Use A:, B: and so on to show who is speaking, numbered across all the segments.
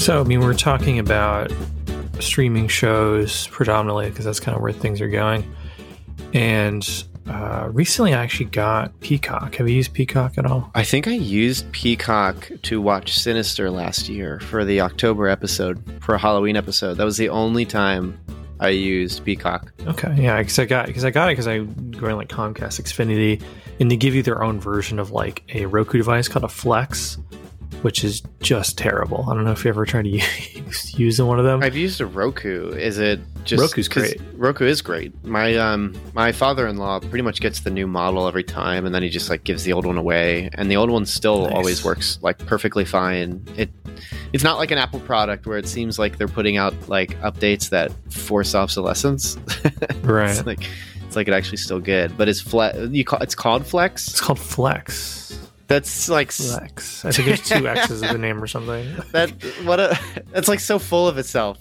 A: So, I mean, we're talking about streaming shows predominantly because that's kind of where things are going. And uh, recently, I actually got Peacock. Have you used Peacock at all?
B: I think I used Peacock to watch Sinister last year for the October episode, for a Halloween episode. That was the only time I used Peacock.
A: Okay, yeah, because I got because I got it because I going like Comcast Xfinity, and they give you their own version of like a Roku device called a Flex, which is just terrible. I don't know if you ever tried to use, one of them.
B: I've used a Roku. Is it just
A: Roku's great.
B: Roku is great. My um my father-in-law pretty much gets the new model every time and then he just like gives the old one away and the old one still
A: Nice.
B: always works like perfectly fine. It it's not like an Apple product where it seems like they're putting out like updates that force obsolescence.
A: right.
B: it's like it's like it actually still good, but it's flex. You call it's called Flex.
A: It's called Flex.
B: That's like
A: Flex. I think there's two X's in the name or something.
B: that. What a. It's like so full of itself,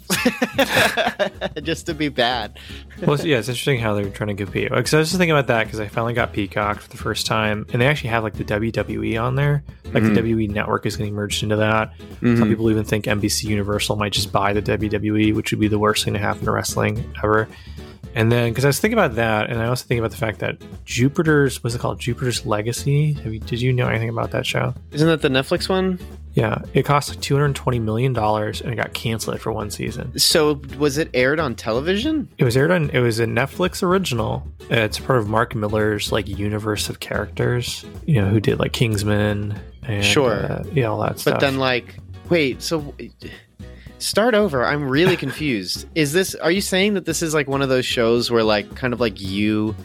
B: just to be bad.
A: well, yeah, it's interesting how they're trying to compete. Because I was just thinking about that because I finally got Peacock for the first time, and they actually have like the WWE on there. Like
B: Mhm.
A: the WWE network is getting merged into that. Some
B: Mhm.
A: people even think NBC Universal might just buy the WWE, which would be the worst thing to happen to wrestling ever. And then, because I was thinking about that, and I also think about the fact that Jupiter's, what's it called? Jupiter's Legacy. Have you, did you know anything about that show?
B: Isn't that the Netflix one?
A: Yeah, it cost like two hundred twenty million dollars, and it got canceled for one season.
B: So was it aired on television?
A: It was aired on. It was a Netflix original. It's part of Mark Millar's like universe of characters. You know, who did like Kingsman and
B: Sure.
A: uh, yeah, all that stuff.
B: But then like wait, so start over. I'm really confused. is this are you saying that this is like one of those shows where like kind of like you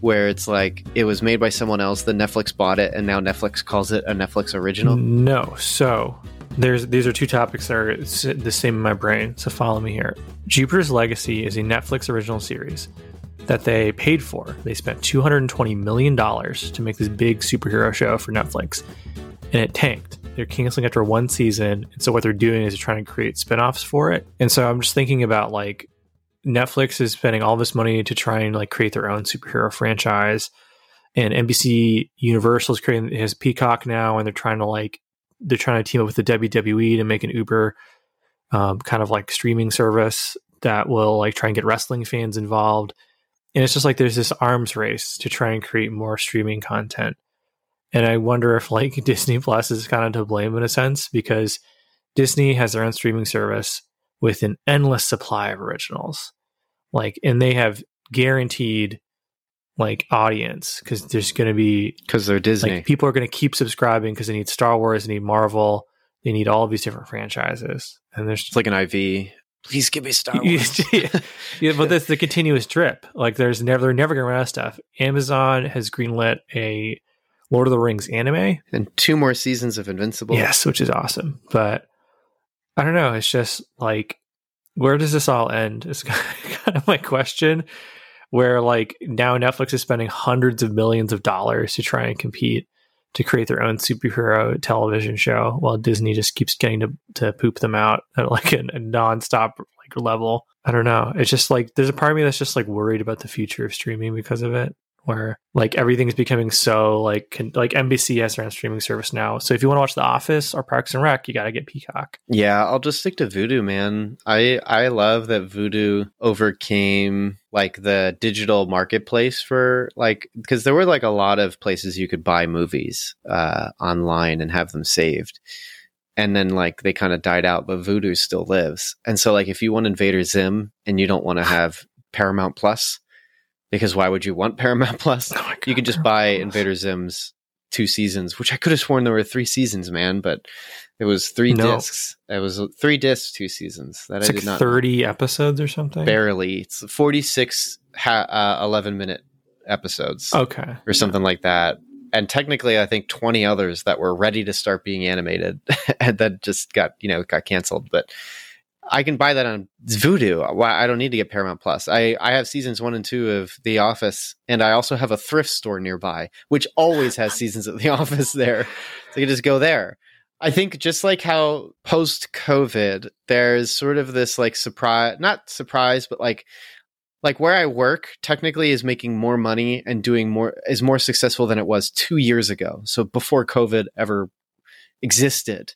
B: where it's like it was made by someone else, then Netflix bought it and now Netflix calls it a Netflix original?
A: No. So there's these are two topics that are the same in my brain. So follow me here. Jupiter's Legacy is a Netflix original series that they paid for. They spent 220 million dollars to make this big superhero show for Netflix, and it tanked. They're canceling after one season, and so what they're doing is they're trying to create spin-offs for it. And so I'm just thinking about like Netflix is spending all this money to try and like create their own superhero franchise and NBC Universal is creating his Peacock now, and they're trying to like they're trying to team up with the WWE to make an Uber um, kind of like streaming service that will like try and get wrestling fans involved. And it's just like there's this arms race to try and create more streaming content. And I wonder if like Disney Plus is kind of to blame in a sense because Disney has their own streaming service with an endless supply of originals. Like, and they have guaranteed like audience because there's going to be
B: Because they're Disney.
A: like people are going to keep subscribing because they need Star Wars, they need Marvel, they need all of these different franchises, and there's
B: it's like an IV. Please give me Star Wars.
A: yeah, but that's the continuous drip. Like there's never they're never going to run out of stuff. Amazon has greenlit a Lord of the Rings anime,
B: and two more seasons of Invincible.
A: yes, which is awesome. But I don't know. It's just like where does this all end? Is kind of my question. Where like now Netflix is spending hundreds of millions of dollars to try and compete to create their own superhero television show, while Disney just keeps getting to to poop them out at like a, a nonstop like level. I don't know. It's just like there's a part of me that's just like worried about the future of streaming because of it. Where like everything's becoming so like like NBC has their own streaming service now. So if you want to watch The Office or Parks and Rec, you got to get Peacock.
B: Yeah, I'll just stick to Vudu, man. I I love that Vudu overcame like the digital marketplace for like because there were like a lot of places you could buy movies uh online and have them saved. And then like they kind of died out, but Voodoo still lives. And so like if you want Invader Zim and you don't want to have Paramount Plus, because why would you want Paramount Plus?
A: Oh
B: You could just buy Invader Zim's two seasons, which I could have sworn there were three seasons, man, but it was three
A: No.
B: discs. It was three discs, two seasons. That
A: It's
B: I
A: like
B: did not
A: thirty episodes or something.
B: barely. It's forty six, ha- uh, eleven minute episodes
A: Okay.
B: or something like that. And technically, I think twenty others that were ready to start being animated and that just got you know got canceled. But I can buy that on Vudu. I don't need to get Paramount Plus. I I have seasons one and two of The Office, and I also have a thrift store nearby, which always has seasons of The Office there. So you can just go there. I think just like how post COVID, there's sort of this like surprise, not surprise, but like like where I work technically is making more money and doing more is more successful than it was two years ago. So before COVID ever existed.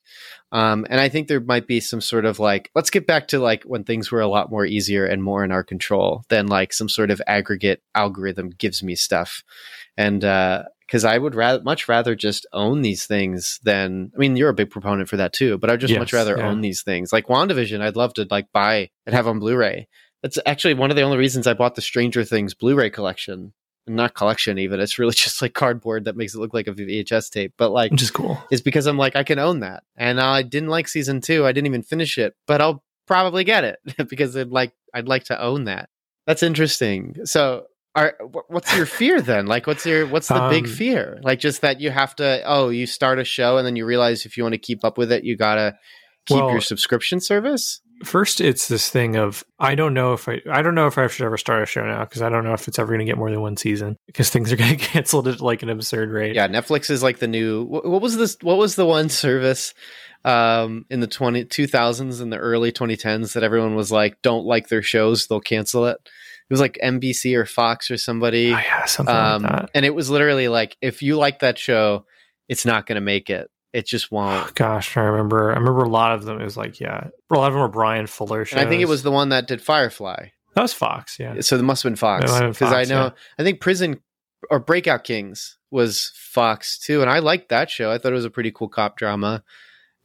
B: Um, and I think there might be some sort of like, let's get back to like when things were a lot more easier and more in our control than like some sort of aggregate algorithm gives me stuff. And, uh, because I would rather much rather just own these things than I mean you're a big proponent for that too, but I'd just
A: Yes,
B: much rather
A: yeah.
B: own these things. Like WandaVision, I'd love to like buy and have on Blu-ray. That's actually one of the only reasons I bought the Stranger Things Blu-ray collection. Not collection even. It's really just like cardboard that makes it look like a VHS tape. But like
A: which is cool.
B: is because I'm like I can own that. And I didn't like season 2. I didn't even finish it, but I'll probably get it because I'd like I'd like to own that. That's interesting. So are, what's your fear then? Like, what's your what's the big
A: Um,
B: fear? Like, just that you have to. Oh, you start a show and then you realize if you want to keep up with it, you gotta keep
A: Well-
B: your subscription service.
A: First, it's this thing of I don't know if I I don't know if I should ever start a show now because I don't know if it's ever going to get more than one season because things are going to get canceled at like an absurd rate.
B: Yeah, Netflix is like the new. What, what was this? What was the one service um, in the 20, 2000s and the early 2010s that everyone was like, don't like their shows, they'll cancel it. It was like NBC or Fox or somebody.
A: Oh, yeah, something
B: um,
A: like that.
B: and it was literally like if you like that show it's not going to make it it just won't
A: Gosh, I remember. I remember a lot of them. It was like, yeah, a lot of them were Bryan Fuller shows.
B: and i think it was the one that did firefly
A: that was Fox. Yeah,
B: so it must have been fox
A: It might have been
B: because i know
A: yeah.
B: i think prison or breakout kings was fox too and i liked that show i thought it was a pretty cool cop drama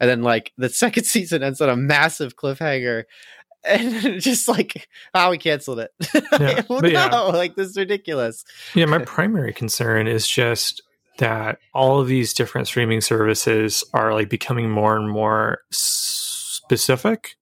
B: and then like the second season ends on a massive cliffhanger and just like oh we canceled it
A: Yeah,
B: well,
A: but yeah.
B: no like this is ridiculous
A: yeah. My primary concern is just that all of these different streaming services are like becoming more and more specific.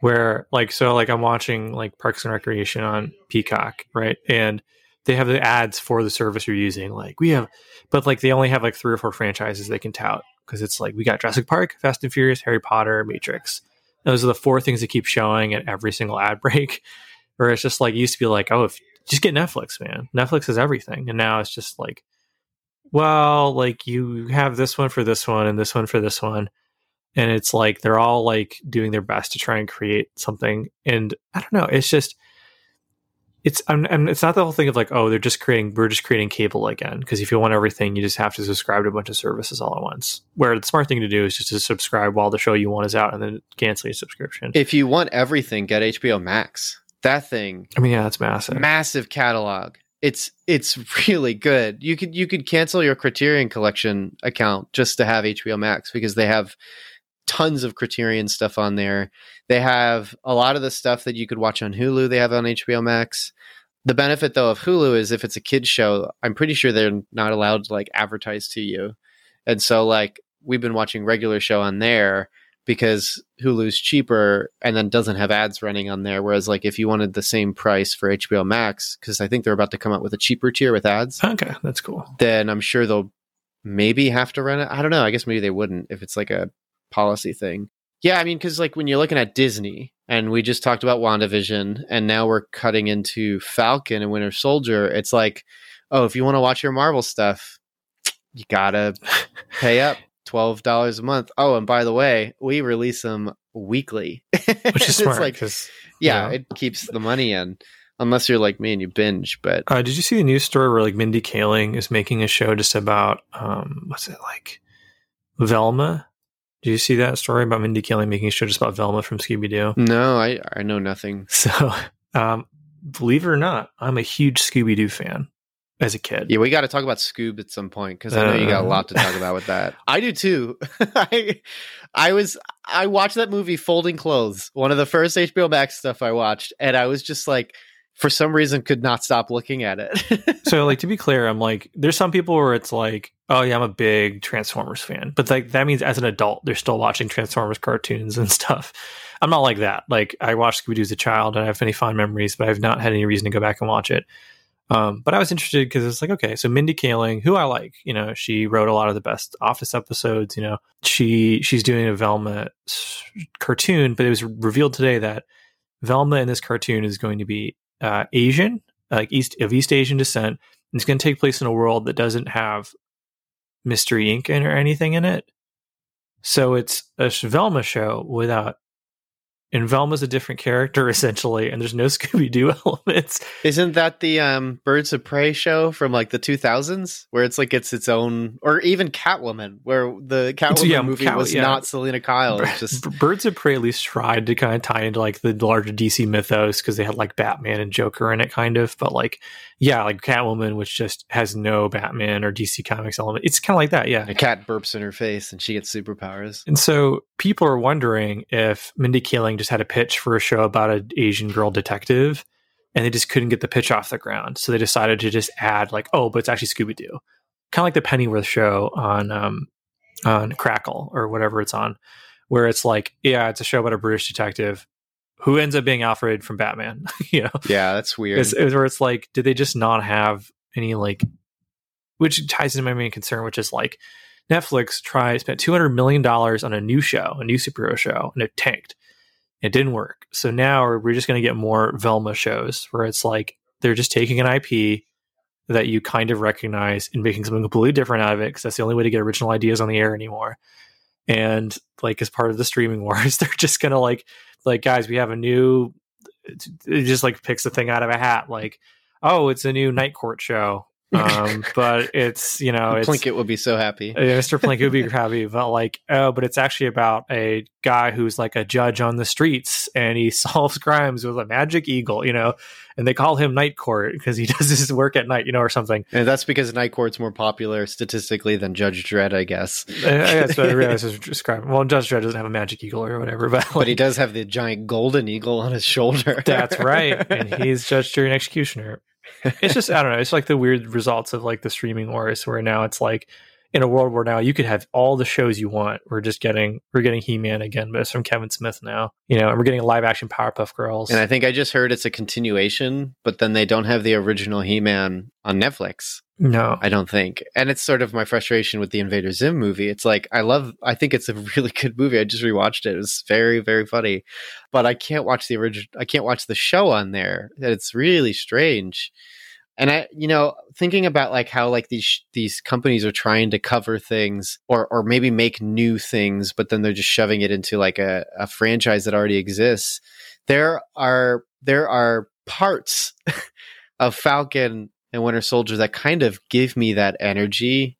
A: Where like so like I'm watching like Parks and Recreation on Peacock, right? And they have the ads for the service you're using. Like we have, but like they only have like three or four franchises they can tout because it's like we got Jurassic Park, Fast and Furious, Harry Potter, Matrix. Those are the four things that keep showing at every single ad break. Where it's just like used to be like, oh, if just get Netflix, man. Netflix is everything, and now it's just like, well, like you have this one for this one and this one for this one, and it's like they're all like doing their best to try and create something. And I don't know, it's just it's I'm, I'm, it's not the whole thing of like oh they're just creating we're just creating cable again. Because if you want everything you just have to subscribe to a bunch of services all at once. Where the smart thing to do is just to subscribe while the show you want is out and then cancel your subscription.
B: If you want everything get hbo max. That thing
A: i mean yeah that's massive.
B: Massive catalog. It's it's really good. You could you could cancel your Criterion Collection account just to have HBO Max because they have tons of Criterion stuff on there. They have a lot of the stuff that you could watch on Hulu. They have on HBO Max. The benefit though of Hulu is if it's a kids show, I'm pretty sure they're not allowed to like advertise to you. And so like we've been watching regular show on there because Hulu's cheaper and then doesn't have ads running on there. Whereas, like, if you wanted the same price for HBO Max, because I think they're about to come out with a cheaper tier with ads,
A: okay that's cool
B: then I'm sure they'll maybe have to run it. I don't know. I guess maybe they wouldn't if it's like a policy thing. Yeah, I mean, because like when you're looking at Disney, and we just talked about WandaVision, and now we're cutting into Falcon and Winter Soldier, it's like, oh, if you want to watch your Marvel stuff, you gotta pay up twelve dollars a month. Oh, and by the way, we release them weekly,
A: which is smart
B: like, yeah,
A: yeah.
B: it keeps the money in, unless you're like me and you binge. But
A: Uh, did you see the news story where like Mindy Kaling is making a show just about um what's it like Velma? Do you see that story about Mindy Kaling making a show just about Velma from Scooby Doo?
B: no, I I know nothing.
A: So, um, believe it or not, I'm a huge Scooby Doo fan as a kid.
B: Yeah, we got to talk about Scoob at some point because I know you got a lot to talk about with that. I do too. I I was I watched that movie Folding Clothes, one of the first HBO Max stuff I watched, and I was just like, for some reason, could not stop looking at it.
A: so, like to be clear, I'm like, there's some people where it's like, oh yeah, I'm a big Transformers fan, but like that means as an adult, they're still watching Transformers cartoons and stuff. I'm not like that. Like I watched Scooby Doo as a child, and I have many fond memories, but I've not had any reason to go back and watch it. Um, but I was interested because it's like, okay, so Mindy Kaling, who I like, you know, she wrote a lot of the best Office episodes. You know, she she's doing a Velma cartoon, but it was revealed today that Velma in this cartoon is going to be uh, Asian, like East of East Asian descent. And it's going to take place in a world that doesn't have Mystery Inc. or anything in it. So it's a Velma show without and Velma's a different character essentially, and there's no Scooby Doo elements.
B: Isn't that the um, Birds of Prey show from like the 2000s, where it's like it's its own, or even Catwoman, where the Catwoman yeah, movie Cat- was yeah. not Selina Kyle. It's just
A: Birds of Prey at least tried to kind of tie into like the larger DC mythos because they had like Batman and Joker in it, kind of. But like, yeah, like Catwoman, which just has no Batman or DC Comics element. It's kind of like that, yeah.
B: A cat burps in her face and she gets superpowers.
A: And so people are wondering if Mindy Kaling just had a pitch for a show about an Asian girl detective and they just couldn't get the pitch off the ground. So they decided to just add like, oh, but it's actually Scooby Doo. Kind of like the Pennyworth show on um, on Crackle or whatever it's on, where it's like, yeah, it's a show about a British detective who ends up being Alfred from Batman. you know?
B: Yeah, that's weird.
A: It's, it's where it's like, did they just not have any like, which ties into my main concern, which is like Netflix tried spent two hundred million dollars on a new show, a new superhero show, and it tanked. It didn't work. So now we're just going to get more Velma shows where it's like they're just taking an IP that you kind of recognize and making something completely different out of it because that's the only way to get original ideas on the air anymore. And like as part of the streaming wars, they're just gonna like like guys, we have a new. It just like picks a thing out of a hat, like oh, it's a new Night Court show um, but it's you know, it's,
B: Plinkett would be so happy.
A: Mr. Plinkett would be happy, but like, oh, but it's actually about a guy who's like a judge on the streets, and he solves crimes with a magic eagle, you know, and they call him Night Court because he does his work at night, you know, or something.
B: And that's because Night Court's more popular statistically than Judge Dredd, I guess.
A: uh, that's what I realized was describing. Well, Judge Dredd doesn't have a magic eagle or whatever, but like,
B: but he does have the giant golden eagle on his shoulder.
A: that's right, and he's judge, jury, and executioner it's just I don't know. It's like the weird results of like the streaming wars, where now it's like in a world where now you could have all the shows you want. We're just getting we're getting He Man again, but it's from Kevin Smith now. You know, and we're getting live action Powerpuff Girls.
B: And I think I just heard it's a continuation, but then they don't have the original He Man on Netflix.
A: No,
B: I don't think. And it's sort of my frustration with the Invader Zim movie. It's like I love I think it's a really good movie. I just rewatched it. It was very very funny. But I can't watch the original I can't watch the show on there. It's really strange. And I you know, thinking about like how like these these companies are trying to cover things or or maybe make new things, but then they're just shoving it into like a, a franchise that already exists. There are there are parts of Falcon and Winter Soldier that kind of give me that energy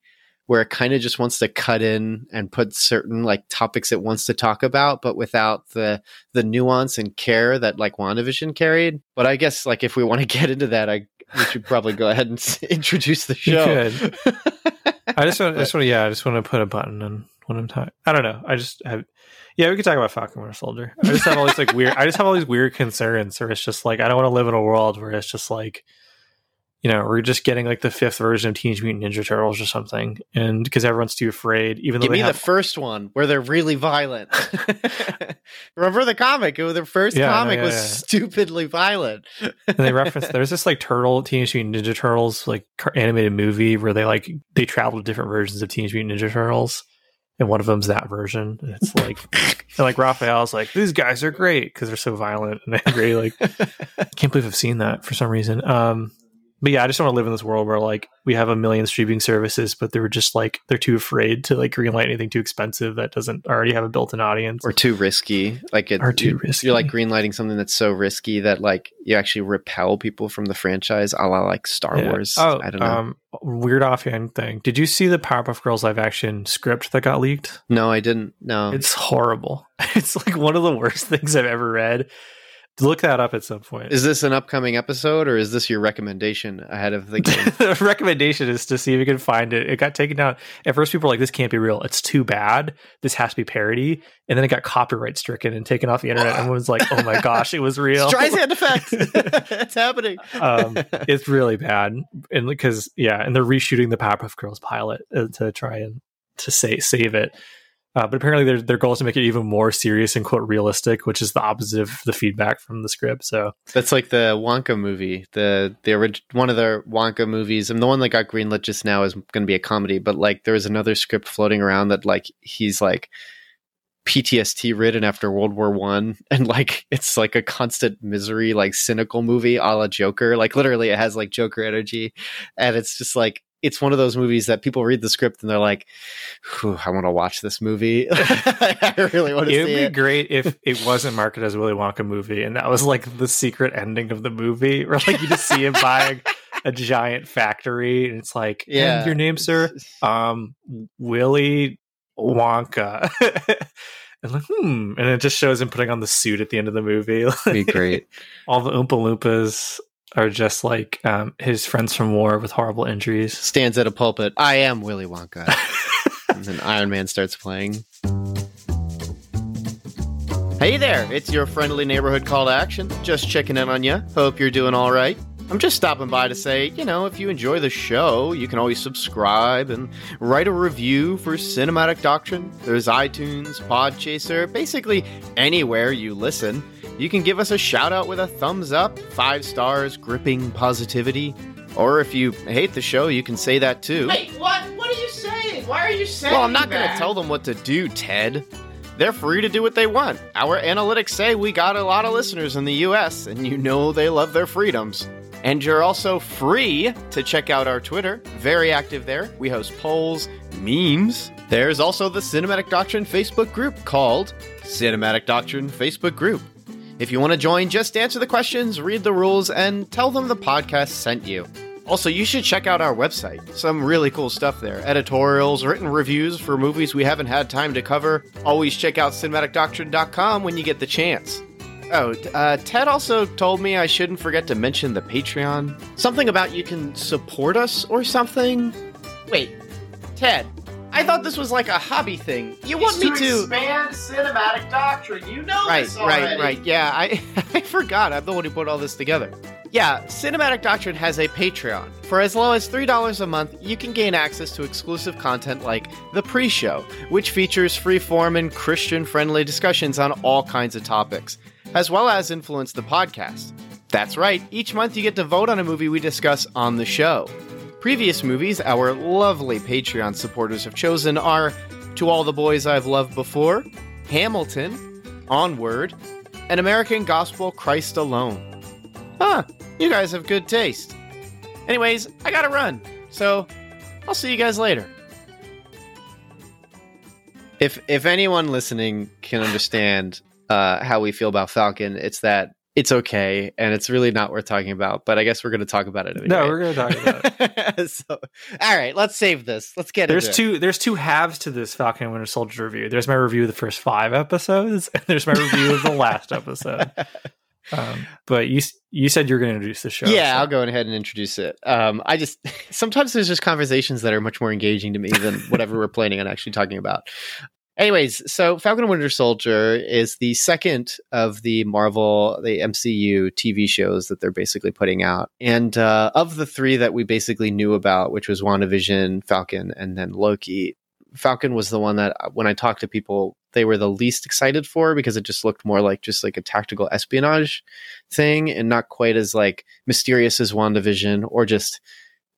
B: where it kind of just wants to cut in and put certain like topics it wants to talk about, but without the the nuance and care that like WandaVision carried. But I guess like if we want to get into that, I we should probably go ahead and introduce the show.
A: I just want, I just want, to, yeah, I just want to put a button on when I'm talking. I don't know. I just have, yeah, we could talk about Falcon Winter Soldier. I just have all these like weird. I just have all these weird concerns, where it's just like I don't want to live in a world where it's just like you know, we're just getting like the fifth version of Teenage Mutant Ninja Turtles or something, and because everyone's too afraid, even though
B: give me
A: have...
B: the first one where they're really violent. Remember the comic? It was the first yeah, comic no, yeah, was yeah. stupidly violent.
A: and they reference there's this like turtle Teenage Mutant Ninja Turtles like animated movie where they like they travel to different versions of Teenage Mutant Ninja Turtles, and one of them's that version. And it's like, and like Raphael's like these guys are great because they're so violent and angry. Like, I can't believe I've seen that for some reason. Um, but yeah, I just want to live in this world where like we have a million streaming services, but they're just like they're too afraid to like greenlight anything too expensive that doesn't already have a built-in audience
B: or too risky. Like it,
A: or too
B: you,
A: risky.
B: You're like greenlighting something that's so risky that like you actually repel people from the franchise, a la like Star yeah. Wars.
A: Oh, I don't know. Um, weird offhand thing. Did you see the Powerpuff Girls live action script that got leaked?
B: No, I didn't. No,
A: it's horrible. It's like one of the worst things I've ever read look that up at some point.
B: Is this an upcoming episode or is this your recommendation ahead of the game?
A: the recommendation is to see if you can find it. It got taken down. At first, people were like, this can't be real. It's too bad. This has to be parody. And then it got copyright stricken and taken off the internet. Everyone was like, oh my gosh, it was real.
B: Streisand effect. it's happening.
A: um, it's really bad. And because, yeah, and they're reshooting the Powerpuff Girls pilot uh, to try and to say save it. Uh, but apparently, their their goal is to make it even more serious and quote realistic, which is the opposite of the feedback from the script. So
B: That's like the Wonka movie, the the orig- one of the Wonka movies, and the one that got greenlit just now is going to be a comedy. But like, there was another script floating around that like he's like PTSD ridden after World War One, and like it's like a constant misery, like cynical movie a la Joker. Like literally, it has like Joker energy, and it's just like it's one of those movies that people read the script and they're like, "I want to watch this movie. I really want to see
A: it It
B: would
A: be
B: it."
A: great if it wasn't marketed as a Willy Wonka movie, and that was like the secret ending of the movie, where like you just see him buying a giant factory, and it's like,
B: Yeah.
A: "And your name, sir? Um, Willy Wonka." and like, hmm, and it just shows him putting on the suit at the end of the movie.
B: Be great.
A: All the Oompa Loompas are just like um, his friends from war with horrible injuries.
B: Stands at a pulpit. I am Willy Wonka. and then Iron Man starts playing. Hey there, it's your friendly neighborhood call to action. Just checking in on you. Hope you're doing all right. I'm just stopping by to say, you know, if you enjoy the show, you can always subscribe and write a review for Cinematic Doctrine. There's iTunes, Podchaser, basically anywhere you listen. You can give us a shout out with a thumbs up, five stars, gripping positivity. Or if you hate the show, you can say that too.
C: Wait, what? What are you saying? Why are you saying
B: Well, I'm not going to tell them what to do, Ted. They're free to do what they want. Our analytics say we got a lot of listeners in the US, and you know they love their freedoms. And you're also free to check out our Twitter. Very active there. We host polls, memes. There's also the Cinematic Doctrine Facebook group called Cinematic Doctrine Facebook Group. If you want to join, just answer the questions, read the rules, and tell them the podcast sent you. Also, you should check out our website. Some really cool stuff there. Editorials, written reviews for movies we haven't had time to cover. Always check out cinematicdoctrine.com when you get the chance. Oh, uh, Ted also told me I shouldn't forget to mention the Patreon. Something about you can support us or something. Wait, Ted, I thought this was like a hobby thing. You want me to.
C: expand cinematic doctrine. You know
B: Right,
C: this
B: right,
C: already.
B: right. Yeah, I, I forgot. I'm the one who put all this together. Yeah, Cinematic Doctrine has a Patreon. For as low as $3 a month, you can gain access to exclusive content like The Pre Show, which features freeform and Christian friendly discussions on all kinds of topics, as well as influence the podcast. That's right, each month you get to vote on a movie we discuss on the show. Previous movies our lovely Patreon supporters have chosen are To All the Boys I've Loved Before, Hamilton, Onward, and American Gospel Christ Alone. Huh, you guys have good taste. Anyways, I gotta run, so I'll see you guys later. If if anyone listening can understand uh, how we feel about Falcon, it's that it's okay and it's really not worth talking about. But I guess we're going to talk about it. Anyway.
A: No, we're going to talk about it.
B: so, all right, let's save this. Let's get
A: There's
B: into it.
A: two. There's two halves to this Falcon and Winter Soldier review. There's my review of the first five episodes, and there's my review of the last episode. Um, but you you said you're going to introduce the show.
B: Yeah,
A: so-
B: I'll go ahead and introduce it. Um, I just sometimes there's just conversations that are much more engaging to me than whatever we're planning on actually talking about. Anyways, so Falcon and Winter Soldier is the second of the Marvel, the MCU TV shows that they're basically putting out. And uh, of the three that we basically knew about, which was WandaVision, Falcon, and then Loki, Falcon was the one that uh, when I talked to people, they were the least excited for because it just looked more like just like a tactical espionage thing and not quite as like mysterious as WandaVision or just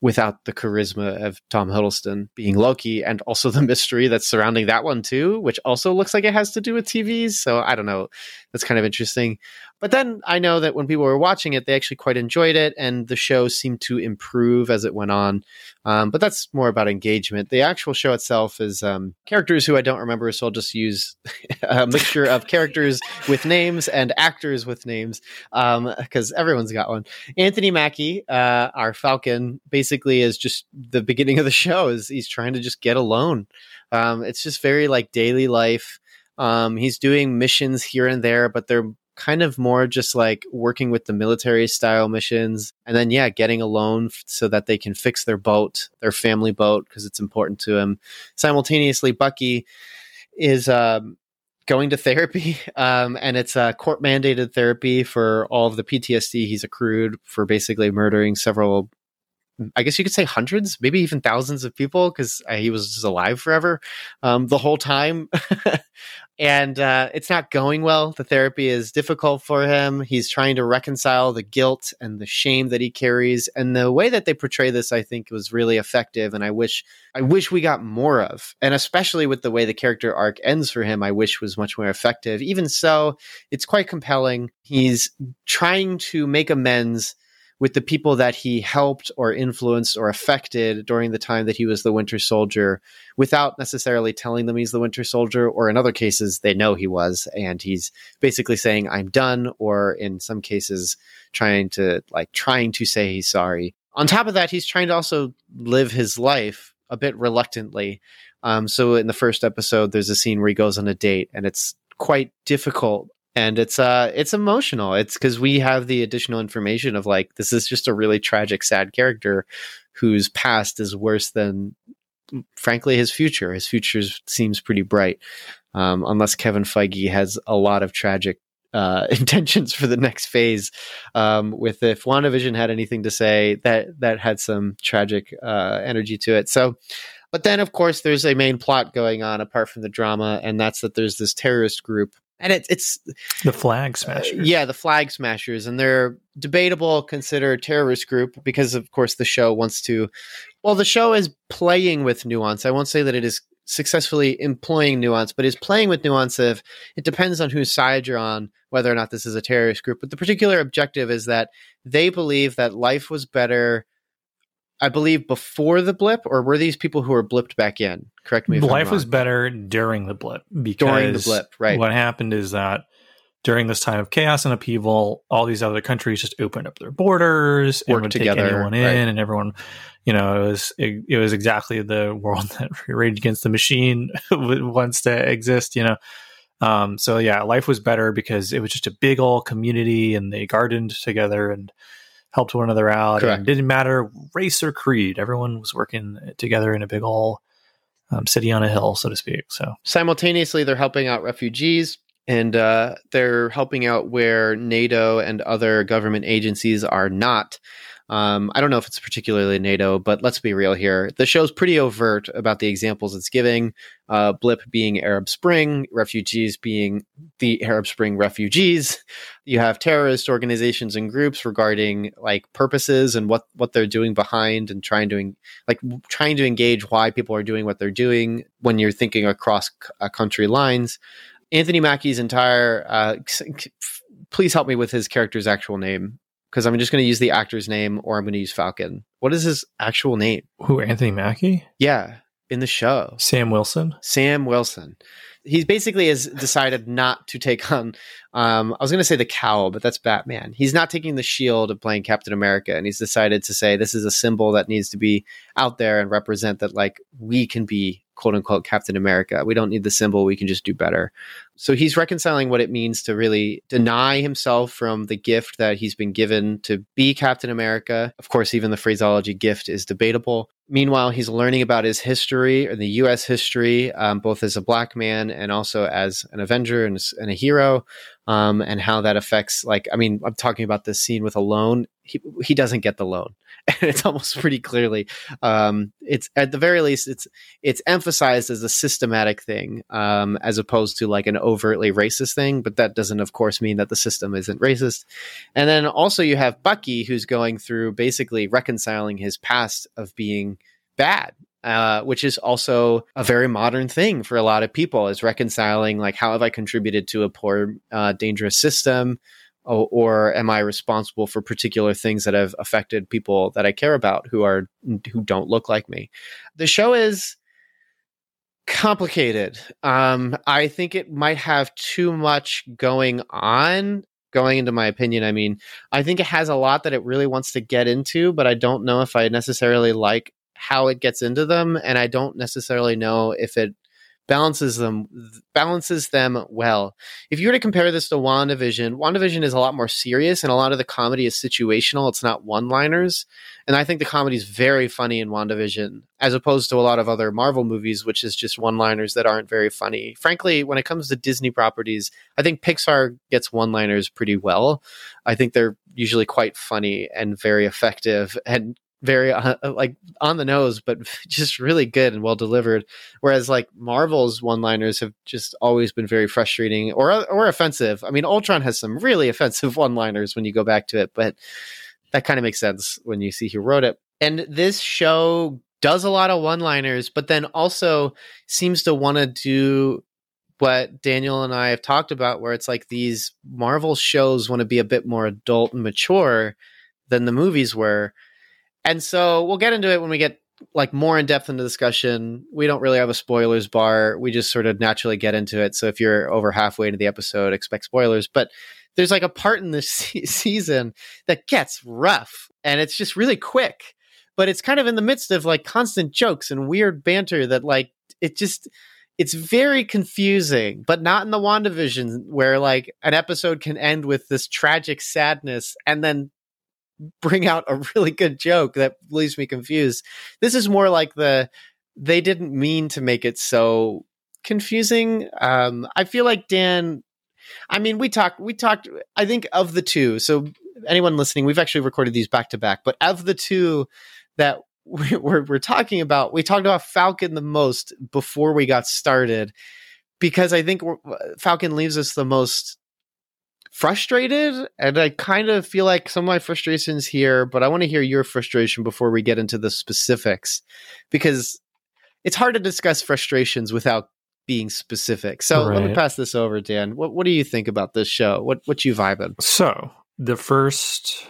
B: without the charisma of Tom Hiddleston being Loki and also the mystery that's surrounding that one too, which also looks like it has to do with TVs. So I don't know. That's kind of interesting. But then I know that when people were watching it, they actually quite enjoyed it and the show seemed to improve as it went on. Um, but that's more about engagement. The actual show itself is um, characters who I don't remember, so I'll just use a mixture of characters with names and actors with names because everyone's got one. Anthony Mackie, uh, our Falcon, basically is just the beginning of the show. Is he's trying to just get alone. Um, it's just very like daily life. Um, he's doing missions here and there, but they're kind of more just like working with the military style missions and then yeah getting a loan f- so that they can fix their boat their family boat because it's important to him simultaneously bucky is um, going to therapy um, and it's a court mandated therapy for all of the ptsd he's accrued for basically murdering several I guess you could say hundreds, maybe even thousands of people because he was just alive forever um, the whole time. and uh, it's not going well. The therapy is difficult for him. He's trying to reconcile the guilt and the shame that he carries. And the way that they portray this, I think, was really effective. And I wish, I wish we got more of. And especially with the way the character arc ends for him, I wish was much more effective. Even so, it's quite compelling. He's trying to make amends with the people that he helped or influenced or affected during the time that he was the Winter Soldier without necessarily telling them he's the Winter Soldier, or in other cases, they know he was, and he's basically saying, I'm done, or in some cases, trying to like trying to say he's sorry. On top of that, he's trying to also live his life a bit reluctantly. Um, so in the first episode, there's a scene where he goes on a date, and it's quite difficult and it's uh it's emotional. It's because we have the additional information of like this is just a really tragic sad character whose past is worse than frankly his future. His future seems pretty bright um, unless kevin feige has a lot of tragic uh, intentions for the next phase. Um, with if wandavision had anything to say that that had some tragic uh, energy to it. So but then of course there's a main plot going on apart from the drama and that's that there's this terrorist group and it, it's
A: the flag smashers.
B: Uh, yeah, the flag smashers, and they're debatable, considered terrorist group because, of course, the show wants to. Well, the show is playing with nuance. I won't say that it is successfully employing nuance, but is playing with nuance of it depends on whose side you're on whether or not this is a terrorist group. But the particular objective is that they believe that life was better I believe before the blip, or were these people who were blipped back in? Correct me. If I'm wrong.
A: Life was better during the blip because
B: during the blip, right?
A: What happened is that during this time of chaos and upheaval, all these other countries just opened up their borders and would together, take anyone in, right. and everyone, you know, it was it, it, was exactly the world that Rage Against the Machine wants to exist, you know. Um, so yeah, life was better because it was just a big old community, and they gardened together and helped one another out. Correct. And didn't matter race or creed. Everyone was working together in a big old um, city on a hill, so to speak. So
B: simultaneously, they're helping out refugees. And uh, they're helping out where NATO and other government agencies are not. Um, I don't know if it's particularly NATO, but let's be real here. The show's pretty overt about the examples it's giving. Uh, Blip being Arab Spring, refugees being the Arab Spring refugees. You have terrorist organizations and groups regarding like purposes and what what they're doing behind and trying to like trying to engage why people are doing what they're doing when you're thinking across uh, country lines. Anthony Mackie's entire. Uh, please help me with his character's actual name because I'm just going to use the actor's name or I'm going to use Falcon. What is his actual name?
A: Who, Anthony Mackie?
B: Yeah, in the show.
A: Sam Wilson?
B: Sam Wilson. He basically has decided not to take on, um, I was going to say the cowl, but that's Batman. He's not taking the shield of playing Captain America, and he's decided to say this is a symbol that needs to be out there and represent that, like, we can be quote unquote Captain America. We don't need the symbol. We can just do better. So he's reconciling what it means to really deny himself from the gift that he's been given to be Captain America. Of course, even the phraseology gift is debatable. Meanwhile, he's learning about his history and the U.S. history, um, both as a black man and also as an Avenger and, and a hero, um, and how that affects. Like, I mean, I'm talking about this scene with a loan. He he doesn't get the loan. And it's almost pretty clearly um, it's at the very least it's it's emphasized as a systematic thing um, as opposed to like an overtly racist thing but that doesn't of course mean that the system isn't racist. And then also you have bucky who's going through basically reconciling his past of being bad uh, which is also a very modern thing for a lot of people is reconciling like how have i contributed to a poor uh, dangerous system or, or am I responsible for particular things that have affected people that I care about who are who don't look like me? The show is complicated. Um, I think it might have too much going on. Going into my opinion, I mean, I think it has a lot that it really wants to get into, but I don't know if I necessarily like how it gets into them, and I don't necessarily know if it balances them balances them well. If you were to compare this to WandaVision, WandaVision is a lot more serious and a lot of the comedy is situational. It's not one-liners. And I think the comedy is very funny in WandaVision as opposed to a lot of other Marvel movies which is just one-liners that aren't very funny. Frankly, when it comes to Disney properties, I think Pixar gets one-liners pretty well. I think they're usually quite funny and very effective and very uh, like on the nose, but just really good and well delivered. Whereas like Marvel's one-liners have just always been very frustrating or or offensive. I mean, Ultron has some really offensive one-liners when you go back to it, but that kind of makes sense when you see who wrote it. And this show does a lot of one-liners, but then also seems to want to do what Daniel and I have talked about, where it's like these Marvel shows want to be a bit more adult and mature than the movies were. And so we'll get into it when we get like more in depth into the discussion. We don't really have a spoilers bar. We just sort of naturally get into it. So if you're over halfway into the episode, expect spoilers. But there's like a part in this se- season that gets rough and it's just really quick. But it's kind of in the midst of like constant jokes and weird banter that like it just it's very confusing, but not in the WandaVision where like an episode can end with this tragic sadness and then bring out a really good joke that leaves me confused. This is more like the they didn't mean to make it so confusing. Um, I feel like Dan. I mean, we talked. We talked. I think of the two. So anyone listening, we've actually recorded these back to back. But of the two that we- we're, we're talking about, we talked about Falcon the most before we got started because I think Falcon leaves us the most frustrated and i kind of feel like some of my frustrations here but i want to hear your frustration before we get into the specifics because it's hard to discuss frustrations without being specific so let me pass this over dan what, what do you think about this show what what you vibing
A: So the first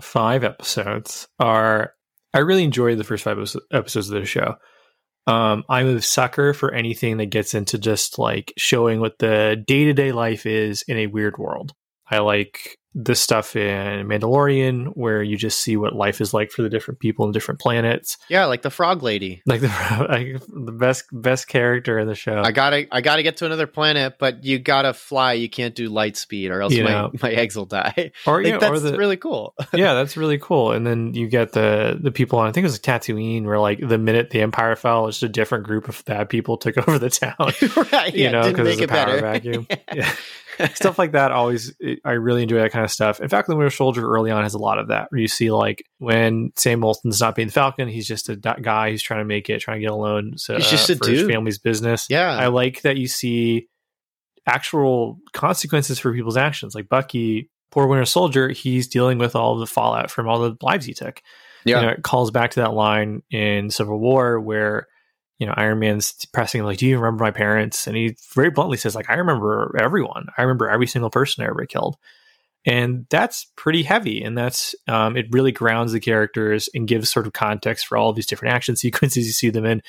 A: five episodes are. I really enjoyed the first five episodes of the show. Um, I'm a sucker for anything that gets into just like showing what the day to day life is in a weird world. I like the stuff in Mandalorian where you just see what life is like for the different people on different planets.
B: yeah like the frog lady
A: Like the like the best best character in the show.
B: i gotta i gotta get to another planet but you gotta fly you can't do light speed or else
A: You
B: my,
A: know.
B: my eggs will die
A: or
B: like,
A: yeah,
B: that's
A: or the
B: really cool
A: yeah, that's really cool. And then you get the the people on I think it was Tatooine where like the minute the Empire fell, it's just a different group of bad people took over the town.
B: right
A: You
B: yeah,
A: know,
B: didn't
A: 'cause
B: make
A: it's
B: it
A: a power
B: better
A: vacuum. Yeah. Stuff like that always I really enjoy that kind of stuff. In fact, the Winter Soldier early on has a lot of that where you see like when Sam Wilson's not being the Falcon, he's just a guy who's trying to make it, trying to get a loan so,
B: He's uh, just a
A: for his
B: dude.
A: family's business.
B: yeah
A: I like that you see actual consequences for people's actions. Like Bucky, poor Winter Soldier, he's dealing with all the fallout from all the lives he took.
B: Yeah.
A: You know, it calls back to that line in Civil War where, you know, Iron Man's pressing like, Do you remember my parents? And he very bluntly says, like, I remember everyone. I remember every single person I ever killed. And that's pretty heavy. And that's um, it really grounds the characters and gives sort of context for all of these different action sequences you see them in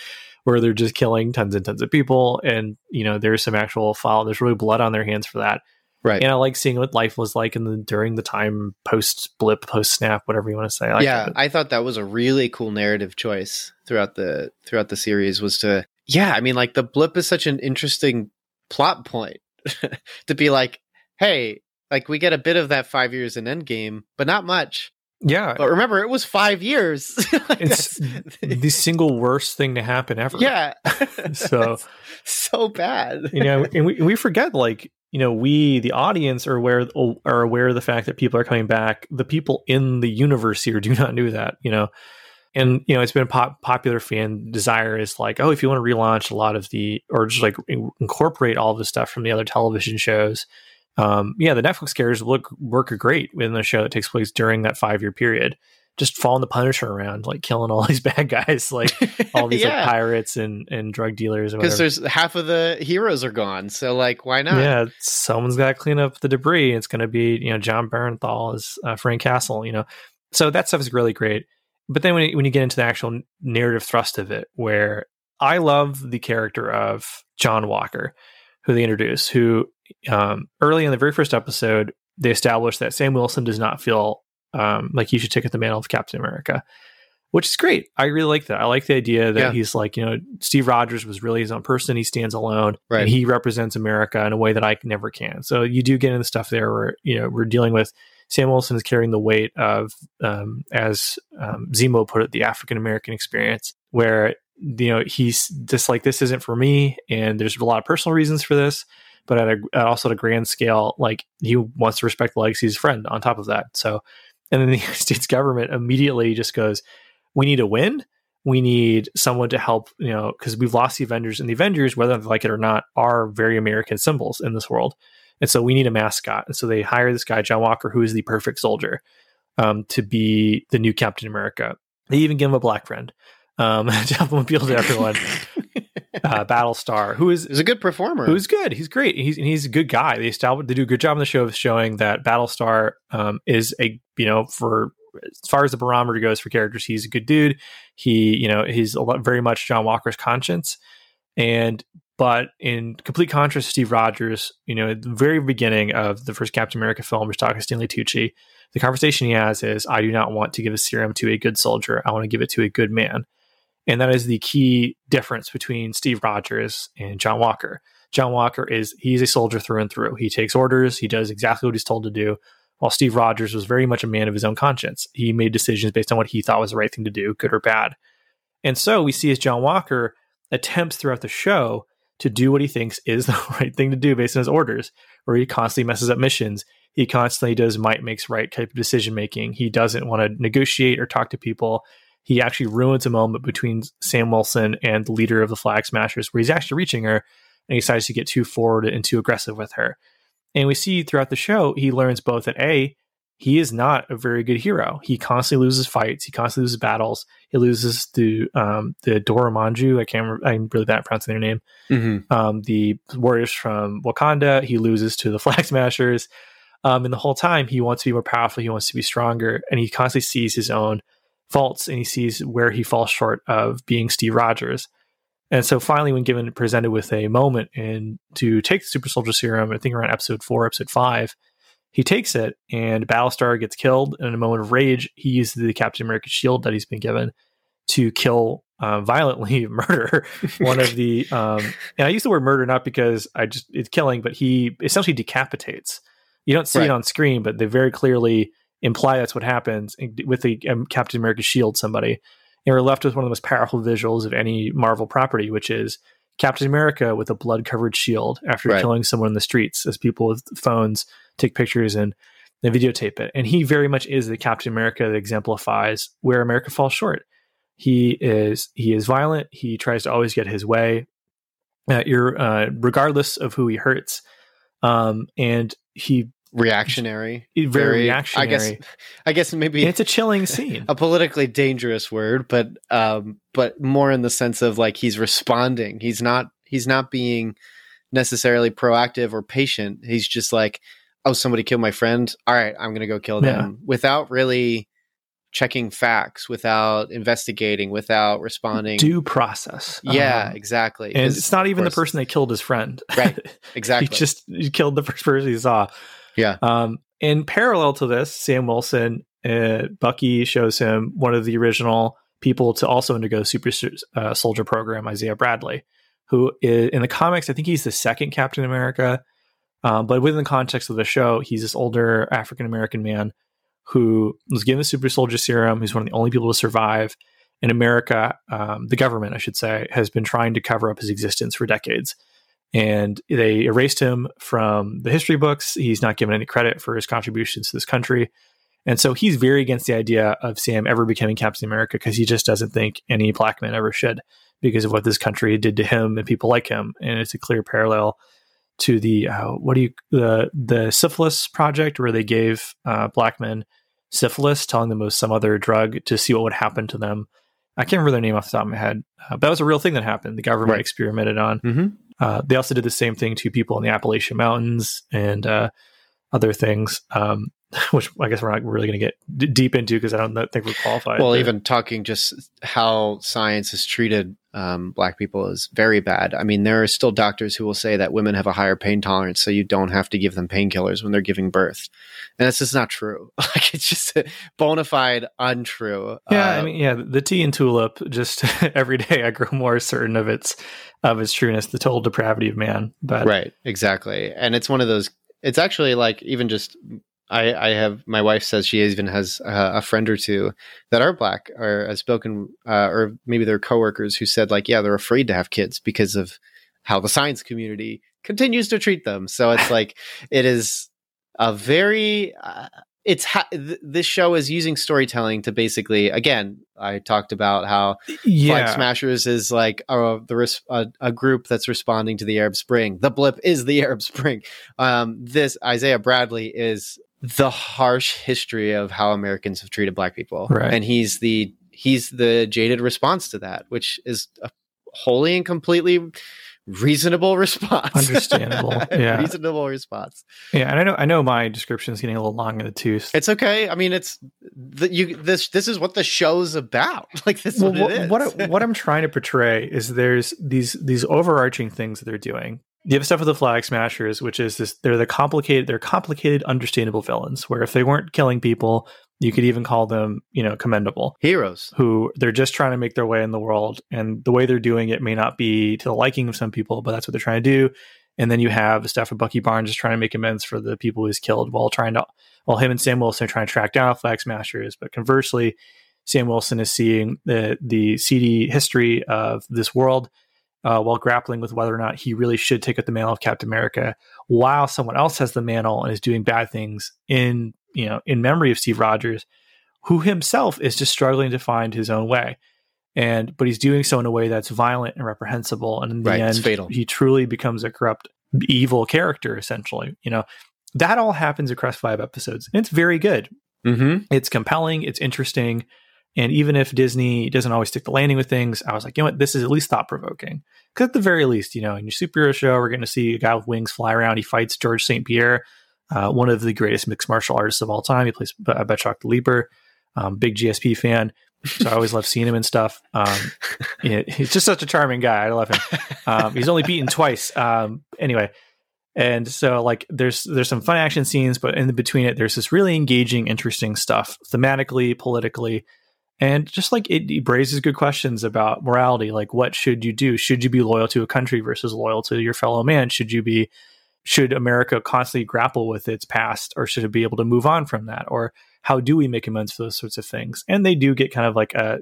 A: where they're just killing tons and tons of people. And, you know, there's some actual fall. There's really blood on their hands for that.
B: Right
A: And I like seeing what life was like in the during the time post blip, post snap, whatever you want to say. I
B: yeah. I thought that was a really cool narrative choice throughout the throughout the series was to yeah, I mean like the blip is such an interesting plot point to be like, hey, like we get a bit of that 5 years in Endgame, but not much.
A: yeah.
B: But remember it was 5 years. Like,
A: It's the single worst thing to happen ever.
B: yeah.
A: So-
B: so bad.
A: you know, and we we forget like you know we the audience are aware are aware of the fact that people are coming back. The people in the universe here do not do that. You know, and you know it's been a pop, popular fan desire is like oh if you want to relaunch a lot of the or just like in- incorporate all the stuff from the other television shows. Um, yeah, the Netflix characters look work great in the show that takes place during that five year period. Just following the Punisher around, like killing all these bad guys, like all these like pirates and and drug dealers.
B: Because there's half of the heroes are gone, so like, why not?
A: Yeah, someone's got to clean up the debris. It's going to be you know Jon Bernthal as uh, Frank Castle. You know, so that stuff is really great. But then when you, when you get into the actual narrative thrust of it, where I love the character of John Walker, who they introduce, who um, early in the very first episode they established that Sam Wilson does not feel um, like he should take up the mantle of Captain America. Which is great. I really like that. I like the idea that
B: Yeah.
A: he's like, you know, Steve Rogers was really his own person. He stands alone
B: Right.
A: and he represents America in a way that I never can. So you do get into the stuff there where you know we're dealing with Sam Wilson is carrying the weight of, um, as um, Zemo put it, the African American experience, where you know he's just like this isn't for me, and there's a lot of personal reasons for this, but at, a, also at a grand scale, like he wants to respect the legacy of his friend. On top of that, so and then the United States government immediately just goes. we need a win. We need someone to help, you know, because we've lost the Avengers, and the Avengers, whether they like it or not, are very American symbols in this world. And so we need a mascot. And so they hire this guy, John Walker, who is the perfect soldier, um, to be the new Captain America. They even give him a black friend um, to help him appeal to everyone. uh, Battlestar, who is
B: He's a good performer.
A: who's good. He's great. He's and he's a good guy. They establish they do a good job on the show of showing that Battlestar um, is a you know for as far as the barometer goes for characters, he's a good dude. He you know he's a lot, very much John Walker's conscience, and but in complete contrast to Steve Rogers, you know at the very beginning of the first Captain America film, which talking to Stanley Tucci, the conversation he has is, "I do not want to give a serum to a good soldier. I want to give it to a good man." And that is the key difference between Steve Rogers and John Walker. John Walker is he's a soldier through and through. He takes orders, he does exactly what he's told to do. While Steve Rogers was very much a man of his own conscience. He made decisions based on what he thought was the right thing to do, good or bad. And so we see as John Walker attempts throughout the show to do what he thinks is the right thing to do based on his orders, where he constantly messes up missions. He constantly does might makes right type of decision making. He doesn't want to negotiate or talk to people he actually ruins a moment between Sam Wilson and the leader of the Flag Smashers, where he's actually reaching her and he decides to get too forward and too aggressive with her. And we see throughout the show, he learns both that A, he is not a very good hero. He constantly loses fights. He constantly loses battles. He loses to um, the Dora Manju. I can't remember. I'm really bad at pronouncing their name.
B: Mhm.
A: Um, the warriors from Wakanda. He loses to the Flag Smashers. Um, and the whole time, he wants to be more powerful. He wants to be stronger. And he constantly sees his own faults and he sees where he falls short of being Steve Rogers. And so finally, when given presented with a moment and to take the super soldier serum, I think around episode four, episode five, he takes it and Battlestar gets killed. And in a moment of rage, he uses the Captain America shield that he's been given to kill uh, violently, murder one of the. Um, and I use the word murder not because I just it's killing, but he essentially decapitates. You don't see
B: Right.
A: it on screen, but they very clearly imply that's what happens with the um, Captain America shield somebody. And we're left with one of the most powerful visuals of any Marvel property, which is Captain America with a blood covered shield after
B: Right.
A: killing someone in the streets as people with phones take pictures and, and videotape it. And he very much is the Captain America that exemplifies where America falls short. He is he is violent. He tries to always get his way, uh, uh, regardless of who he hurts. Um, and he
B: reactionary.
A: very,
B: Very-
A: reactionary.
B: I guess. I guess maybe
A: And it's a chilling scene.
B: a politically dangerous word, but um, but more in the sense of like he's responding. He's not he's not being necessarily proactive or patient. He's just like, oh, somebody killed my friend. All right, I'm gonna go kill
A: Yeah.
B: them without really checking facts, without investigating, without responding.
A: Due process.
B: yeah,
A: Um,
B: exactly.
A: and it's not even the person that killed his friend.
B: Right, exactly.
A: he just he killed the first person he saw.
B: Yeah.
A: Um, in parallel to this, Sam Wilson, uh, Bucky shows him one of the original people to also undergo super uh, soldier program, Isaiah Bradley, who is, in the comics, I think he's the second Captain America. Um, but within the context of the show, he's this older African American man who was given the super soldier serum. He's one of the only people to survive. In America, um, the government, I should say, has been trying to cover up his existence for decades and they erased him from the history books. He's not given any credit for his contributions to this country. And so he's very against the idea of Sam ever becoming Captain America because he just doesn't think any black man ever should because of what this country did to him and people like him. And it's a clear parallel to the uh, what do you the the syphilis project where they gave uh, black men syphilis, telling them it was some other drug to see what would happen to them. I can't remember their name off the top of my head, uh, but that was a real thing that happened. The government
B: Right.
A: experimented on.
B: Mhm.
A: Uh, they also did the same thing to people in the Appalachian Mountains and uh, other things, um, which I guess we're not really going to get d- deep into because I don't think we're qualified.
B: well,
A: but-
B: even talking just how science has treated um, black people is very bad. I mean, there are still doctors who will say that women have a higher pain tolerance, so you don't have to give them painkillers when they're giving birth, and that's just not true. like it's just bona fide untrue.
A: yeah, I
B: Uh,
A: mean, yeah, the tea and tulip. Just every day, I grow more certain of its of its trueness, the total depravity of man. But
B: right, exactly, and it's one of those. It's actually like even just. I, I have my wife says she even has uh, a friend or two that are black or have spoken uh, or maybe they're coworkers who said like yeah they're afraid to have kids because of how the science community continues to treat them. So it's like it is a very uh, it's ha- th- this show is using storytelling to basically again i talked about how flag smashers is like uh, the res- a, a group that's responding to the arab spring. The blip is the arab spring. Um, this isaiah bradley is the harsh history of how americans have treated black people
A: Right.
B: and he's the he's the jaded response to that which is a wholly and completely reasonable response
A: Understandable, yeah.
B: reasonable response
A: Yeah, and I know I know my description is getting a little long in the tooth.
B: it's okay. I mean, it's the, you. This this is what the show's about. Like this is
A: well,
B: what
A: what, what I- what I'm trying to portray is there's these these overarching things that they're doing. You have stuff with the flag smashers, which is this they're the complicated they're complicated, understandable villains. Where if they weren't killing people, you could even call them you know commendable.
B: Heroes.
A: Who they're just trying to make their way in the world, and the way they're doing it may not be to the liking of some people, but that's what they're trying to do. And then you have the stuff of Bucky Barnes just trying to make amends for the people he's killed while trying to while him and Sam Wilson are trying to track down flag smashers. But conversely, Sam Wilson is seeing the the seedy history of this world uh, while grappling with whether or not he really should take up the mantle of Captain America, while someone else has the mantle and is doing bad things in you know in memory of Steve Rogers, who himself is just struggling to find his own way. And but he's doing so in a way that's violent and reprehensible, and in the
B: Right,
A: end,
B: fatal.
A: he truly becomes a corrupt, evil character. Essentially, you know that all happens across five episodes, and it's very good
B: Mm-hmm.
A: it's compelling, it's interesting, and even if Disney doesn't always stick the landing with things, I was like, you know what, this is at least thought provoking. Because at the very least, you know, in your superhero show, we're going to see a guy with wings fly around. He fights George St. Pierre, uh, one of the greatest mixed martial artists of all time. He plays uh, Batroc the Leaper. Um, big GSP fan, so I always love seeing him and stuff. Um, he's just such a charming guy. I love him. Um, he's only beaten twice. Um, anyway, and so like there's there's some fun action scenes, but in between it, there's this really engaging, interesting stuff thematically, politically, and just like it, it raises good questions about morality. Like, what should you do? Should you be loyal to a country versus loyal to your fellow man? Should you be should America constantly grapple with its past, or should it be able to move on from that? Or how do we make amends for those sorts of things? And they do get kind of like a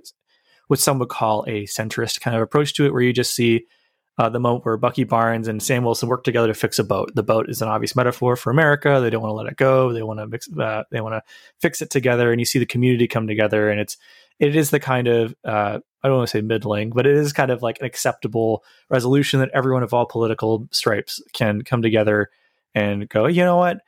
A: what some would call a centrist kind of approach to it, where you just see uh, the moment where Bucky Barnes and Sam Wilson work together to fix a boat. The boat is an obvious metaphor for America. They don't want to let it go. They want to mix. Uh, they want to fix it together, and you see the community come together, and it's it is the kind of uh, I don't want to say middling, but it is kind of like an acceptable resolution that everyone of all political stripes can come together and go. You know what?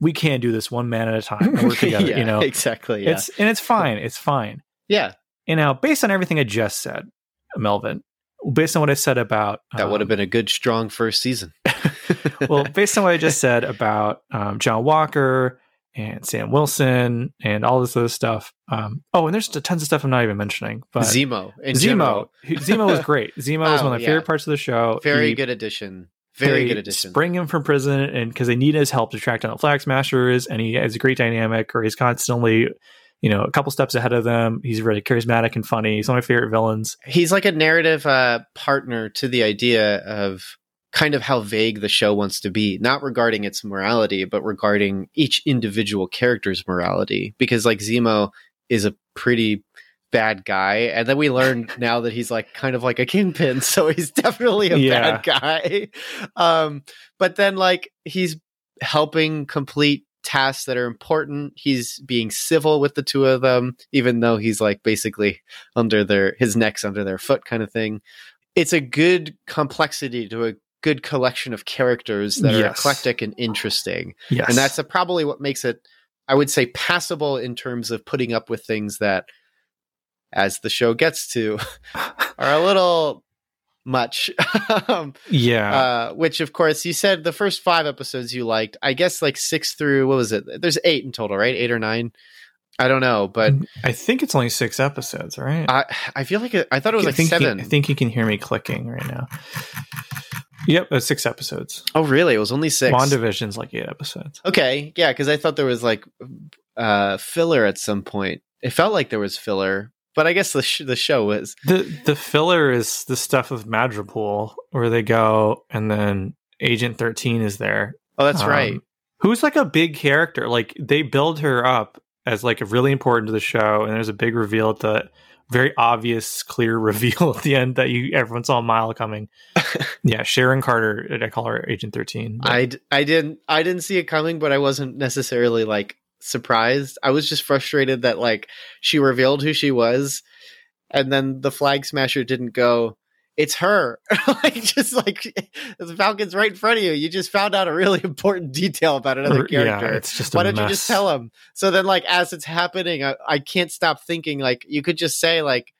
A: We can't do this one man at a time. and Work together.
B: yeah,
A: you know,
B: exactly. Yeah.
A: it's and it's fine. It's fine.
B: yeah.
A: And now, based on everything I just said, Melvin, based on what I said about
B: That would have
A: um,
B: been a good, strong first season.
A: well, based on what I just said about um, John Walker and Sam Wilson and all this other stuff. Um, oh, and there's tons of stuff I'm not even mentioning. But
B: Zemo.
A: Zemo, Zemo was great. Zemo was
B: Oh,
A: one of my
B: yeah.
A: favorite parts of the show.
B: very
A: He-
B: good addition. Very good addition.
A: Bring him from prison, and because they need his help to track down the flag smashers, and he has a great dynamic, or he's constantly, you know, a couple steps ahead of them. He's really charismatic and funny. He's one of my favorite villains.
B: He's like a narrative uh, partner to the idea of kind of how vague the show wants to be, not regarding its morality, but regarding each individual character's morality. Because like Zemo is a pretty bad guy, and then we learn now that he's like kind of like a kingpin, so he's definitely a
A: Yeah.
B: bad guy. Um, but then like he's helping complete tasks that are important. He's being civil with the two of them, even though he's like basically under their his neck's under their foot kind of thing. It's a good complexity to a good collection of characters that are eclectic and interesting.
A: Yes,
B: And that's a, probably what makes it I would say passable in terms of putting up with things that as the show gets to are a little much. um,
A: yeah.
B: uh, which of course you said the first five episodes you liked. I guess like six through what was it? There's eight in total, right? Eight or nine? I don't know, but
A: I think it's only six episodes, right?
B: I I feel like it, I thought it was
A: I
B: like
A: you-
B: seven.
A: I think you can hear me clicking right now. Yep, it's six episodes.
B: oh, really? It was only six.
A: WandaVision's like eight episodes.
B: Okay, yeah, because I thought there was like uh filler at some point. It felt like there was filler, but I guess the sh- the show was.
A: The the filler is the stuff of Madripoor where they go and then Agent 13 is there.
B: Oh, that's
A: Um,
B: right.
A: Who's like a big character. Like they build her up as like really important to the show and there's a big reveal at the very obvious clear reveal at the end that you everyone saw a mile coming. yeah, Sharon Carter, I call her Agent 13. but-
B: I I didn't I didn't see it coming, but I wasn't necessarily like surprised. I was just frustrated that like she revealed who she was, and then the flag smasher didn't go. It's her. like just like the Falcon's right in front of you. You just found out a really important detail about another
A: Or- yeah,
B: character.
A: it's just a
B: Why don't you just tell him? So then, like as it's happening, I, I can't stop thinking. Like you could just say, like,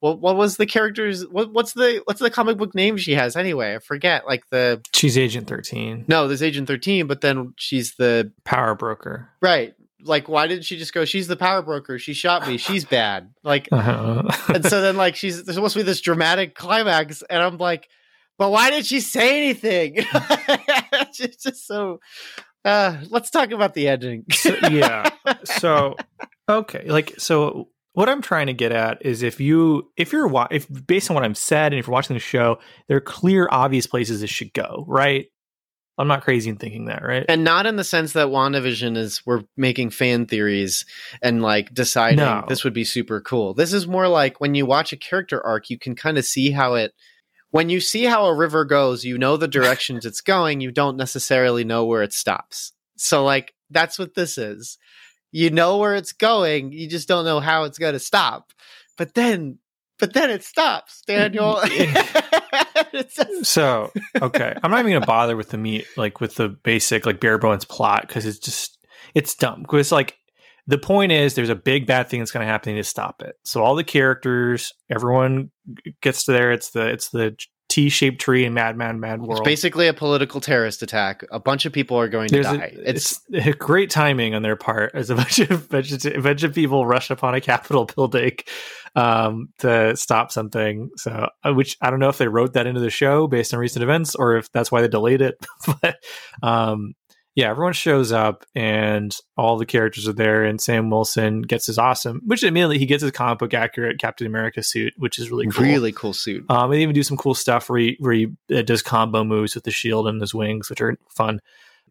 B: what what was the character's? What what's the what's the comic book name she has anyway? I forget. Like the
A: She's Agent 13,
B: no, there's Agent Thirteen, but then she's the
A: power broker.
B: right. Like why didn't she just go? She's the power broker. She shot me. She's bad. Like
A: Uh-huh.
B: and so then like she's there's supposed to be this dramatic climax, and I'm like, but why did she say anything? it's just- so. Uh, let's talk about the ending.
A: So- yeah. So okay, like so what I'm trying to get at is if you if you're wa- if based on what I've said and if you're watching the show, there are clear obvious places it should go, right? I'm not crazy in thinking that, right?
B: and not in the sense that WandaVision is we're making fan theories and like deciding
A: No.
B: this would be super cool. This is more like when you watch a character arc, you can kind of see how it when you see how a river goes, you know the directions it's going, you don't necessarily know where it stops. So like that's what this is. You know where it's going, you just don't know how it's going to stop. But then but then it stops, Daniel.
A: So okay, I'm not even gonna bother with the meat, like with the basic like bare bones plot, because it's just it's dumb. Because like the point is, there's a big bad thing that's gonna happen to stop it. So all the characters, everyone gets to there. It's the it's the T-shaped tree in Mad Mad Mad World.
B: it's basically a political terrorist attack. A bunch of people are going to die.
A: a,
B: it's
A: it's, great timing on their part as a bunch of bunch of, a bunch of people rush upon a Capitol building um, to stop something. So, uh, which I don't know if they wrote that into the show based on recent events or if that's why they delayed it. but um, yeah, everyone shows up and all the characters are there, and Sam Wilson gets his awesome, which immediately he gets his comic book accurate Captain America suit, which is really cool.
B: really cool suit.
A: Um, they even do some cool stuff where he, where he uh, does combo moves with the shield and his wings, which are fun.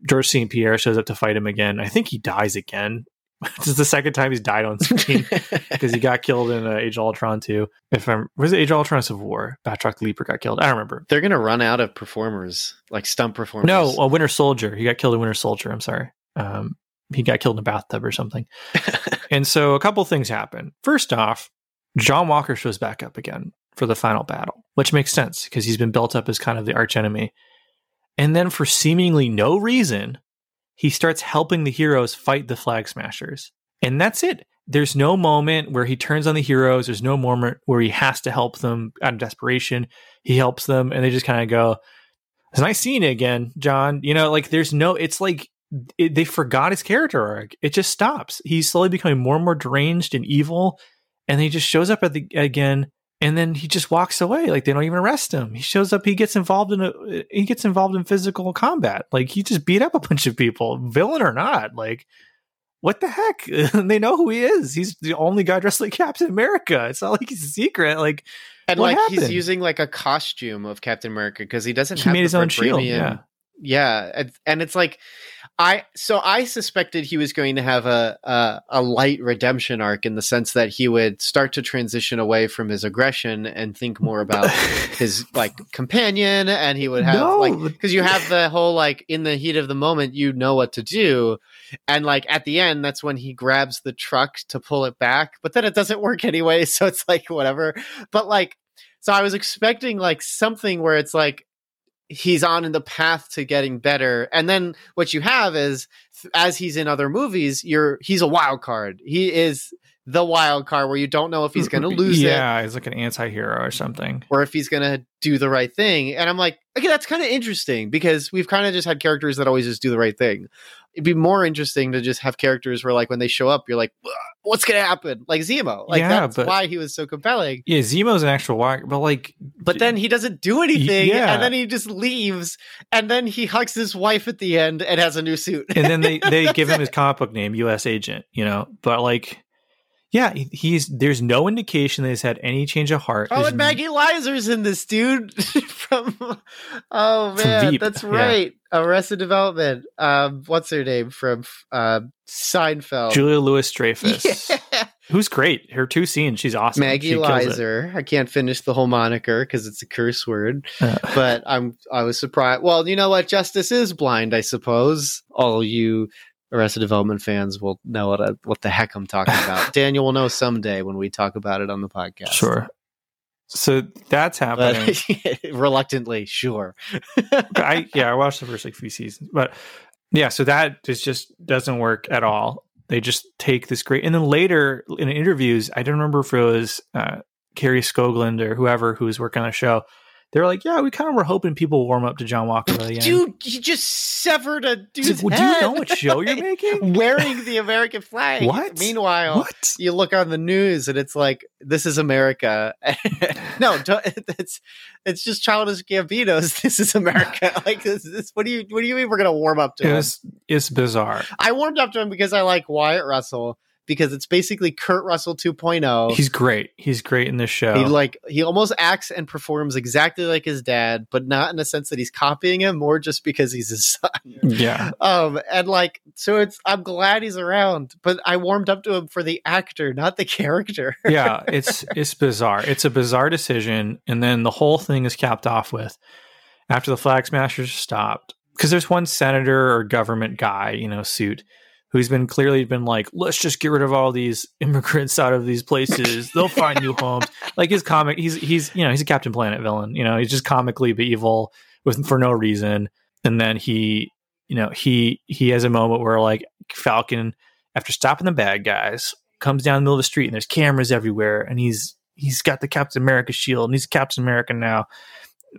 A: George St. Pierre shows up to fight him again. I think he dies again. this is the second time he's died on screen because he got killed in uh, Age of Ultron too. If I'm was it Age of Ultron Civil War? Batroc the Leaper got killed. I don't remember.
B: They're gonna run out of performers, like stunt performers.
A: No, a Winter Soldier. He got killed in Winter Soldier. I'm sorry. Um, he got killed in a bathtub or something. and so a couple things happen. First off, John Walker shows back up again for the final battle, which makes sense because he's been built up as kind of the archenemy. And then for seemingly no reason, he starts helping the heroes fight the flag smashers. And that's it. There's no moment where he turns on the heroes. There's no moment where he has to help them out of desperation. He helps them and they just kind of go, It's nice seeing you again, John. You know, like there's no, it's like it, they forgot his character arc. It just stops. He's slowly becoming more and more deranged and evil. And then he just shows up at the again and then he just walks away like they don't even arrest him. He shows up he gets involved in a he gets involved in physical combat. Like he just beat up a bunch of people villain or not like what the heck? They know who he is. He's the only guy dressed like captain america. It's not like he's a secret like
B: and like he's using like a costume of Captain America because he doesn't
A: he
B: have
A: made
B: the
A: his own shield yeah.
B: Yeah, and, and it's like I so I suspected he was going to have a, a a light redemption arc in the sense that he would start to transition away from his aggression and think more about his like companion and he would have
A: No.
B: like because you have the whole like in the heat of the moment you know what to do and like at the end that's when he grabs the truck to pull it back but then it doesn't work anyway so it's like whatever but like so i was expecting like something where it's like he's on in the path to getting better. And then what you have is as he's in other movies you're he's a wild card. He is the wild card where you don't know if he's going to mm-hmm. lose it
A: yeah he's like an anti-hero or something
B: or if he's going to do the right thing. And I'm like, okay, that's kind of interesting because we've kind of just had characters that always just do the right thing. It'd be more interesting to just have characters where, like, when they show up, you're like, what's going to happen? Like Zemo. Like,
A: Yeah,
B: that's
A: but-
B: why he was so compelling.
A: yeah zemo's an actual wire but like
B: But then he doesn't do anything.
A: Yeah.
B: And then he just leaves. And then he hugs his wife at the end and has a new suit.
A: and then they they give him his comic book name, U.S. Agent. You know, but like, yeah, he's there's no indication that he's had any change of heart.
B: Oh,
A: There's
B: and Maggie Lizer's in this, dude. from oh
A: From
B: man,
A: Veep,
B: that's
A: yeah.
B: right. Arrested Development. Um, what's her name from uh, Seinfeld?
A: Julia Louis Dreyfus,
B: Yeah.
A: who's great. Her two scenes, she's awesome.
B: Maggie
A: She.
B: Lizer. I can't finish the whole moniker because it's a curse word,
A: Uh,
B: but I'm I was surprised. Well, you know what? Justice is blind, I suppose. All you Arrested Development fans will know what I, what the heck I'm talking about. Daniel will know someday when we talk about it on the podcast.
A: Sure. So that's happening.
B: But reluctantly, sure.
A: I yeah, I watched the first like few seasons, but yeah, so that just just doesn't work at all. They just take this great, and then later in interviews, I don't remember if it was uh, Kari Skogland or whoever who was working on the show. They were like, "Yeah, we kind of were hoping people warm up to John Walker by the end."
B: Dude, you just severed a dude's
A: Well, do you know what show you're making?
B: Wearing the American flag.
A: What?
B: Meanwhile,
A: What?
B: you look on the news and it's like, "This is America." no, don't, it's it's just childish Gambino's. This is America. like this, this. What do you What do you mean we're gonna warm up to him?
A: It's it's bizarre.
B: I warmed up to him because I like Wyatt Russell because it's basically Kurt Russell 2.0.
A: He's great. He's great in this show.
B: He like he almost acts and performs exactly like his dad, but not in the sense that he's copying him, more just because he's his son.
A: yeah,
B: Um, and like so, it's I'm glad he's around, but I warmed up to him for the actor, not the character.
A: yeah. It's it's bizarre. It's a bizarre decision, and then the whole thing is capped off with after the flag smashers stopped because there's one senator or government guy, you know, suit who's been clearly been like, let's just get rid of all these immigrants out of these places. They'll find new homes. Like his comic, he's he's you know he's a Captain Planet villain. You know, he's just comically but evil with for no reason. And then he, you know, he he has a moment where like Falcon, after stopping the bad guys, comes down the middle of the street and there's cameras everywhere, and he's he's got the Captain America shield and he's Captain America now.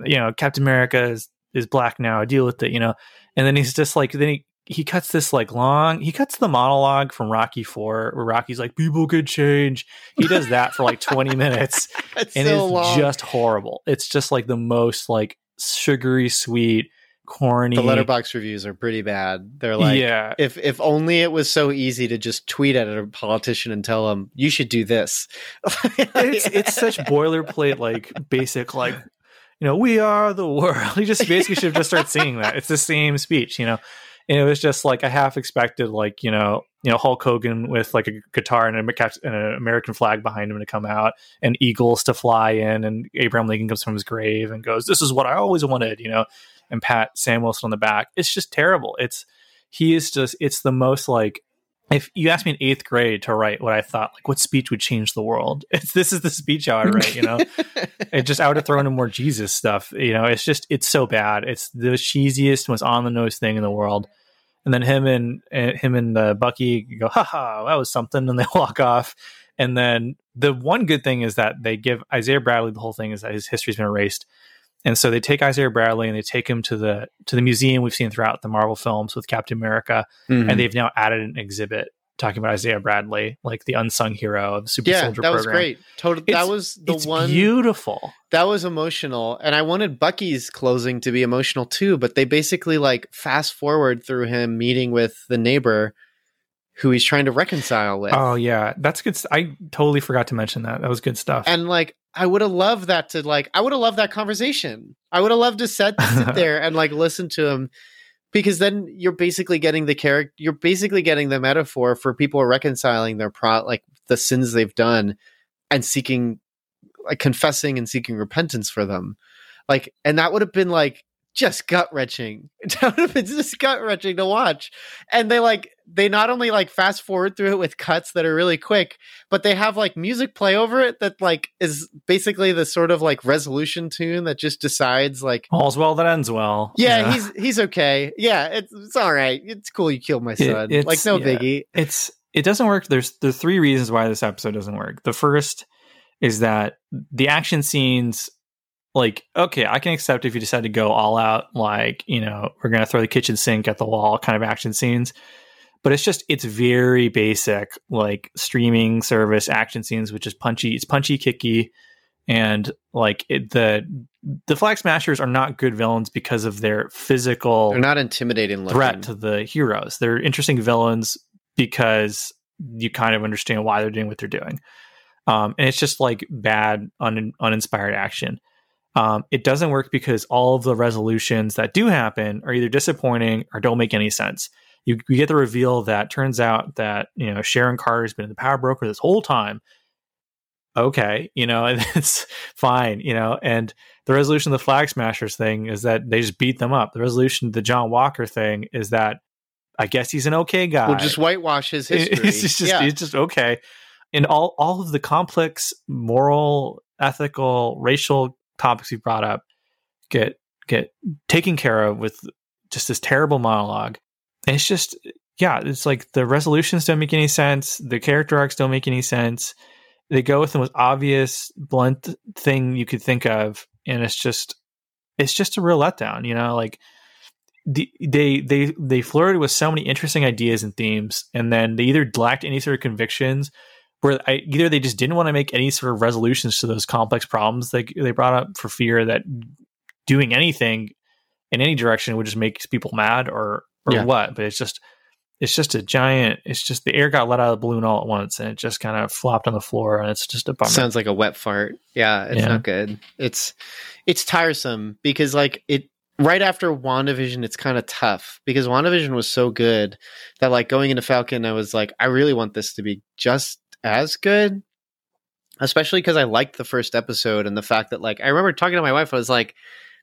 A: You know, Captain America is is black now. I deal with it. You know, and then he's just like then he he cuts this like long he cuts the monologue from rocky 4 where rocky's like people could change he does that for like 20 minutes
B: It's
A: and
B: so
A: it's
B: long.
A: just horrible it's just like the most like sugary sweet corny
B: the Letterboxd reviews are pretty bad. They're like,
A: yeah
B: if if only it was so easy to just tweet at a politician and tell them you should do this.
A: it's it's such boilerplate like basic like you know we are the world he just basically should just start singing that it's the same speech you know and it was just like I half expected like you know you know Hulk Hogan with like a guitar and, and an American flag behind him to come out and eagles to fly in and Abraham Lincoln comes from his grave and goes this is what I always wanted you know and pat Sam Wilson on the back. It's just terrible. It's he is just it's the most like if you asked me in eighth grade to write what I thought, like what speech would change the world, it's this is the speech I would write. You know, it just I would have thrown in more Jesus stuff. You know, it's just it's so bad. It's the cheesiest, most on the nose thing in the world. And then him and uh, him and uh, Bucky go, ha ha, that was something, and they walk off. And then the one good thing is that they give Isaiah Bradley the whole thing is that his history's been erased. And so they take Isaiah Bradley and they take him to the to the museum we've seen throughout the Marvel films with Captain America,
B: Mhm.
A: and they've now added an exhibit talking about Isaiah Bradley, like the unsung hero of the Super
B: yeah,
A: Soldier
B: that was
A: program.
B: great. Total.
A: It's-
B: that was the
A: it's
B: one.
A: beautiful.
B: that was emotional and i wanted bucky's closing to be emotional too but they basically like fast forward through him meeting with the neighbor who he's trying to reconcile with
A: Oh yeah, that's good. I totally forgot to mention that. That was good stuff.
B: and like i would have loved that to like i would have loved that conversation. I would have loved to sit, sit there and like listen to him because then you're basically getting the character you're basically getting the metaphor for people reconciling their pro like the sins they've done and seeking like confessing and seeking repentance for them. Like and that would have been like just gut wrenching that would have been just gut wrenching to watch. And they like they not only like fast forward through it with cuts that are really quick but they have like music play over it that like is basically the sort of like resolution tune that just decides like
A: All's well that ends well.
B: yeah, he's he's okay. Yeah, it's it's all right. It's cool you killed my son.
A: it's-
B: like no
A: yeah.
B: biggie.
A: it's it doesn't work. There's the three reasons why this episode doesn't work. The first is that the action scenes, like, okay, I can accept if you decide to go all out, like, you know, we're gonna throw the kitchen sink at the wall kind of action scenes. But it's just it's very basic, like streaming service action scenes, which is punchy. It's punchy, kicky, and like it, the the flag smashers are not good villains because of their physical
B: They're not intimidating looking.
A: threat to the heroes. They're interesting villains because you kind of understand why they're doing what they're doing. Um, and it's just like bad, un- uninspired action. Um, it doesn't work because all of the resolutions that do happen are either disappointing or don't make any sense. You, you get the reveal that turns out that you know Sharon Carter has been in the power broker this whole time. Okay, you know, and it's fine, you know, and the resolution of the flag smashers thing is that they just beat them up. The resolution of the John Walker thing is that I guess he's an okay guy.
B: We'll just whitewash his history.
A: It's just,
B: yeah.
A: it's just okay. And all all of the complex moral, ethical, racial topics you brought up get get taken care of with just this terrible monologue. It's just yeah, it's like the resolutions don't make any sense. The character arcs don't make any sense. They go with the most obvious, blunt thing you could think of, and it's just it's just a real letdown. You know, like the, they they they flirted with so many interesting ideas and themes, and then they either lacked any sort of convictions, where I, either they just didn't want to make any sort of resolutions to those complex problems they they brought up for fear that doing anything in any direction would just make people mad or or
B: Yeah.
A: what. But it's just it's just a giant. It's just the air got let out of the balloon all at once, and it just kind of flopped on the floor, and it's just a bummer.
B: Sounds like a wet fart. Yeah, it's
A: Yeah.
B: not good. It's it's tiresome because like it right after WandaVision, it's kind of tough because WandaVision was so good that like going into Falcon, I was like, I really want this to be just as good. Especially because I liked the first episode and the fact that like I remember talking to my wife, I was like,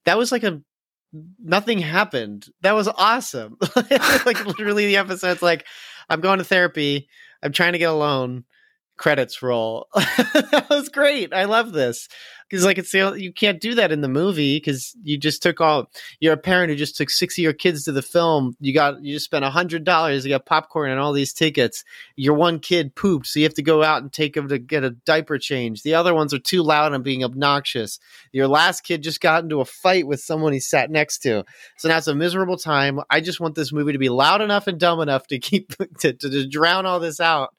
B: that was like a nothing happened. That was awesome. like literally the episode's like, I'm going to therapy, I'm trying to get a loan credits roll. that was great. I love this because like it's the you can't do that in the movie because you just took all. You're a parent who just took six of your kids to the film. You got you just spent a hundred dollars. You got popcorn and all these tickets. Your one kid pooped, so you have to go out and take him to get a diaper change. The other ones are too loud and being obnoxious. Your last kid just got into a fight with someone he sat next to. So now it's a miserable time. I just want this movie to be loud enough and dumb enough to keep to, to, to drown all this out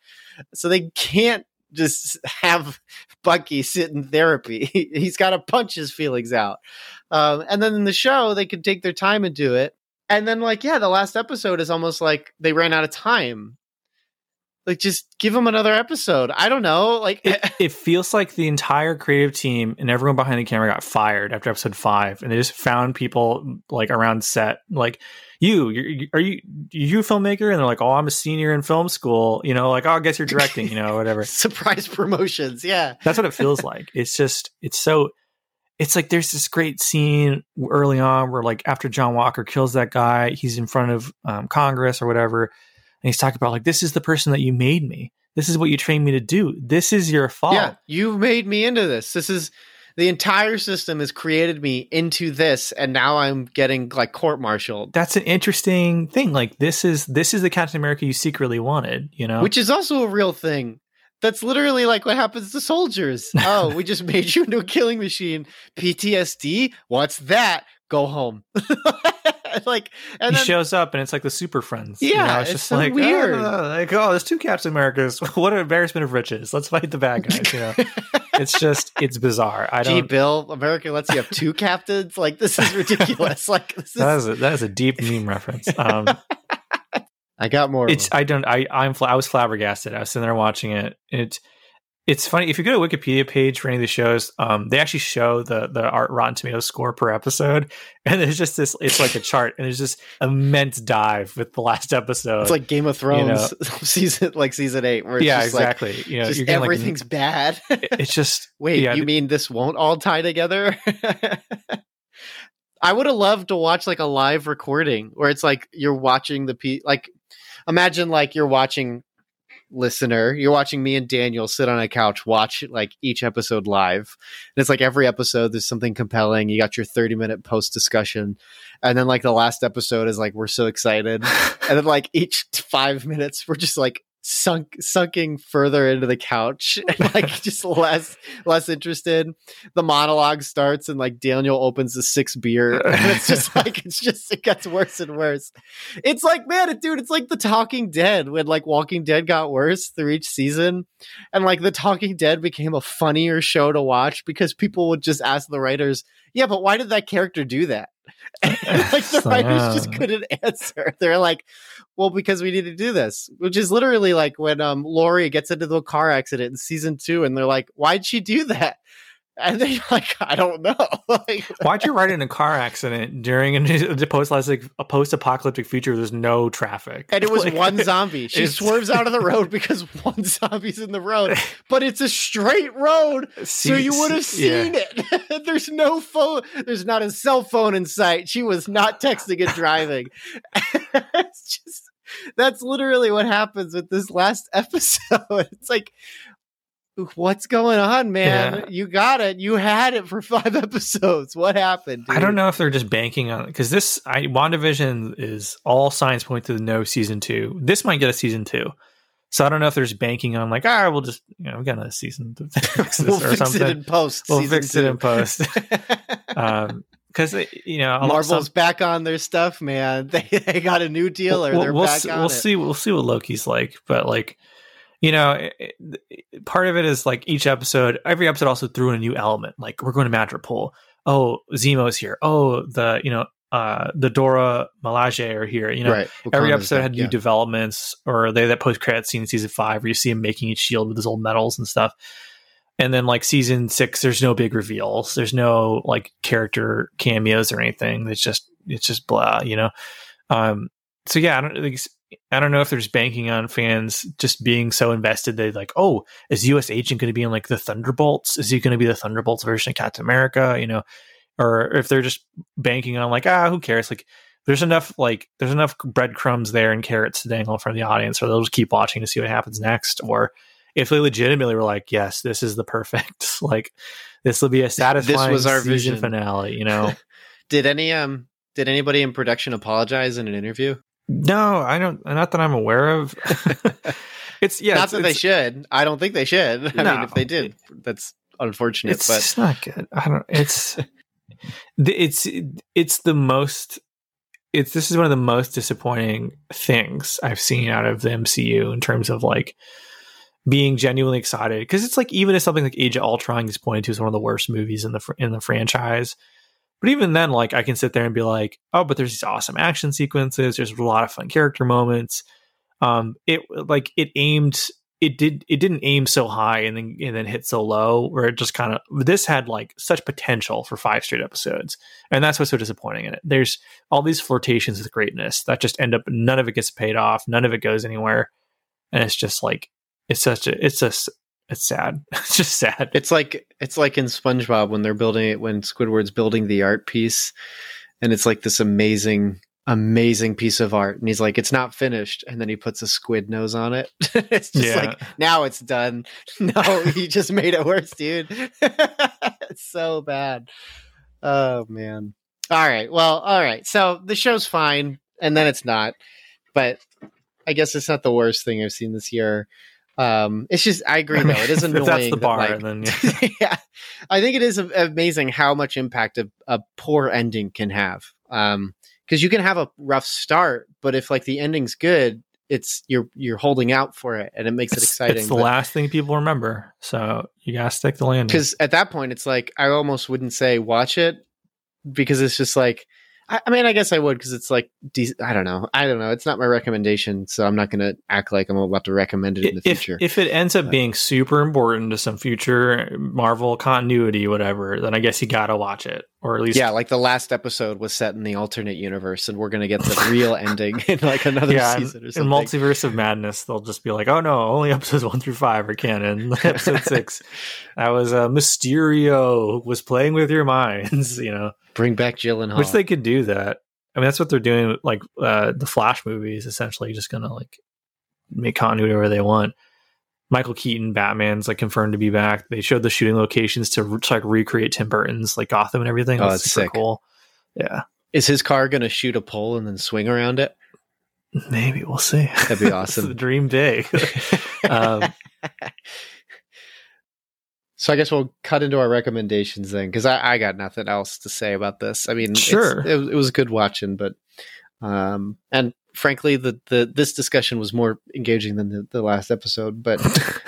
B: so they can't just have Bucky sit in therapy. He's got to punch his feelings out. Um, and then in the show, they could take their time and do it. And then, like, yeah, the last episode is almost like they ran out of time. Like, just give them another episode. I don't know. Like,
A: it, it feels like the entire creative team and everyone behind the camera got fired after episode five, and they just found people like around set, like you, you're, are you you a filmmaker? And they're like, oh, I'm a senior in film school. You know, like, oh, I guess you're directing. You know, whatever.
B: surprise promotions. Yeah.
A: That's what it feels like. It's just, it's so. It's like there's this great scene early on where, like, after John Walker kills that guy, he's in front of um, Congress or whatever, and he's talking about like, this is the person that you made me. This is what you trained me to do. This is your fault.
B: Yeah. You made me into this. This is the entire system has created me into this. And now I'm getting like court martialed.
A: that's an interesting thing. Like this is this is the Captain America you secretly wanted, you know?
B: which is also a real thing. That's literally like what happens to soldiers. Oh, we just made you into a killing machine. PTSD? What's that? Go home. like, and
A: he
B: then,
A: shows up and it's like the Super Friends. you
B: Yeah,
A: know?
B: it's
A: just
B: so
A: like
B: weird.
A: "Oh, like oh, there's two Captain Americas. what an embarrassment of riches. Let's fight the bad guys. You know, it's just it's bizarre. I
B: gee,
A: don't.
B: Bill, America lets you have two captains. Like, this is ridiculous. like, this
A: That
B: is.
A: is a, that is a deep meme reference. Um,
B: I got more.
A: it's. I don't I I'm I was flabbergasted. I was sitting there watching it. It it's funny if you go to Wikipedia page for any of the shows, um, they actually show the the art Rotten Tomatoes score per episode, and there's just this. It's like a chart, and there's just immense dive with the last episode.
B: It's like Game of Thrones
A: know.
B: season, like season eight, where it's
A: yeah,
B: just like,
A: exactly. you know,
B: just everything's bad.
A: it's just
B: Wait,
A: yeah,
B: you mean this won't all tie together? I would have loved to watch like a live recording where it's like you're watching the pe like imagine like you're watching listener, you're watching me and Daniel sit on a couch watch like each episode live. And it's like every episode there's something compelling. You got your 30 minute post discussion. And then like the last episode is like we're so excited. and then like each 5 minutes we're just like sunk sunking further into the couch and like just less less interested. The monologue starts and like daniel opens the sixth beer and it's just like it's just it gets worse and worse. It's like man it, dude it's like the talking dead when like walking dead got worse through each season and like the talking dead became a funnier show to watch because people would just ask the writers yeah but why did that character do that like the writers just couldn't answer they're like well, because we need to do this, which is literally like when um Lori gets into the car accident in season two, and they're like, "Why'd she do that?" And they're like, "I don't know." like,
A: Why'd you write in a car accident during a post-apocalyptic, a post-apocalyptic future? where There's no traffic,
B: and it was
A: Like,
B: one zombie. She swerves out of the road because one zombie's in the road, but it's a straight road, so you would have
A: yeah.
B: seen it. There's no phone. There's not a cell phone in sight. She was not texting and driving. it's just that's literally what happens with this last episode. It's like, what's going on, man?
A: Yeah.
B: You got it. You had it for five episodes. What happened?
A: I don't know if they're just banking on it because this I WandaVision is all signs point to the no season two. This might get a season two. So I don't know if there's banking on like, ah, we'll just you know, we got a season to fix this
B: we'll
A: or
B: fix
A: something.
B: it in post.
A: we'll
B: season
A: fix it in post. um because you know
B: Marvel's
A: some-
B: back on their stuff, man. They they got a new dealer.
A: we'll,
B: They're
A: we'll
B: back
A: see,
B: on
A: we'll
B: it.
A: see we'll see what Loki's like, but like you know, it, it- part of it is like each episode, every episode also threw in a new element. Like we're going to Madripoor. Oh, Zemo's here. Oh, the you know, uh, the Dora Milaje are here. You know,
B: right.
A: every episode had new
B: yeah.
A: developments, or they that post credit scene in season five where you see him making each shield with his old medals and stuff. And then like season six, there's no big reveals. There's no like character cameos or anything. It's just it's just blah, you know. Um, so yeah, I don't think I don't know if there's banking on fans just being so invested they like, oh, is U.S. Agent going to be in like the Thunderbolts? Is he going to be the Thunderbolts version of Captain America? You know, or if they're just banking on like, ah, who cares? Like, there's enough like there's enough breadcrumbs there and carrots to dangle of the audience, or they'll just keep watching to see what happens next. Or if they legitimately were like, yes, this is the perfect like this will be a satisfying this
B: was our vision.
A: finale. You know,
B: Did any um did anybody in production apologize in an interview?
A: No, I don't. Not that I'm aware of. it's yeah,
B: Not
A: it's,
B: that they should. I don't think they should. I mean, if they did, that's unfortunate.
A: it's,
B: but
A: it's not good. I don't. It's it's it's the most. It's this is one of the most disappointing things I've seen out of the MCU in terms of like being genuinely excited because it's like even if something like Age of Ultron is pointed to as one of the worst movies in the fr- in the franchise, but even then, like I can sit there and be like, oh, but there's these awesome action sequences. There's a lot of fun character moments. Um, it like it aimed. It did. It didn't aim so high and then and then hit so low where it just kind of. This had like such potential for five straight episodes, and that's what's so disappointing in it. There's all these flirtations with greatness that just end up. None of it gets paid off. None of it goes anywhere, and it's just like it's such a. It's just. It's sad. It's just sad.
B: it's like it's like in SpongeBob when they're building it when Squidward's building the art piece, and it's like this amazing amazing piece of art and he's like it's not finished. And then he puts a squid nose on it. It's just
A: Yeah.
B: like now it's done. No you just made it worse dude. It's so bad. Oh man. All right. Well all right. So the show's fine and then it's not. But i guess it's not the worst thing i've seen this year um it's just i agree
A: I mean,
B: though it is annoying
A: That's the
B: that,
A: bar,
B: like,
A: then yeah.
B: yeah, I think it is amazing how much impact a, a poor ending can have. Um, because you can have a rough start, but if like the ending's good, it's you're you're holding out for it, and it makes it exciting.
A: It's the last thing people remember, so you gotta stick the landing.
B: Because at that point, it's like I almost wouldn't say watch it because it's just like. I, I mean, I guess I would because it's like de- I don't know. I don't know. It's not my recommendation, so I'm not going to act like I'm about to recommend it in the
A: if,
B: future.
A: if it ends up
B: But-
A: being super important to some future Marvel continuity, whatever, then I guess you gotta watch it, or at least
B: yeah, like the last episode was set in the alternate universe, and we're going to get the real ending in like another
A: yeah.
B: Season or something in.
A: Multiverse of Madness, they'll just be like, "Oh no, only episodes one through five are canon. Episode six, that was uh, Mysterio was playing with your minds," you know,
B: Bring back Gyllenhaal.
A: which they could do that. I mean, that's what they're doing. with, Like uh, the Flash movies, essentially, just gonna like make continuity wherever they want. Michael Keaton, Batman's like confirmed to be back. They showed the shooting locations to, to like recreate Tim Burton's like Gotham and everything.
B: Oh,
A: That's super
B: sick.
A: cool. Yeah,
B: Is his car going to shoot a pole and then swing around it?
A: maybe we'll see.
B: That'd be
A: It's the
B: awesome.
A: dream day. um,
B: so I guess we'll cut into our recommendations then, because I, I got nothing else to say about this. I mean,
A: Sure.
B: it, was- it was good watching, but um, and frankly, the the this discussion was more engaging than the, the last episode. But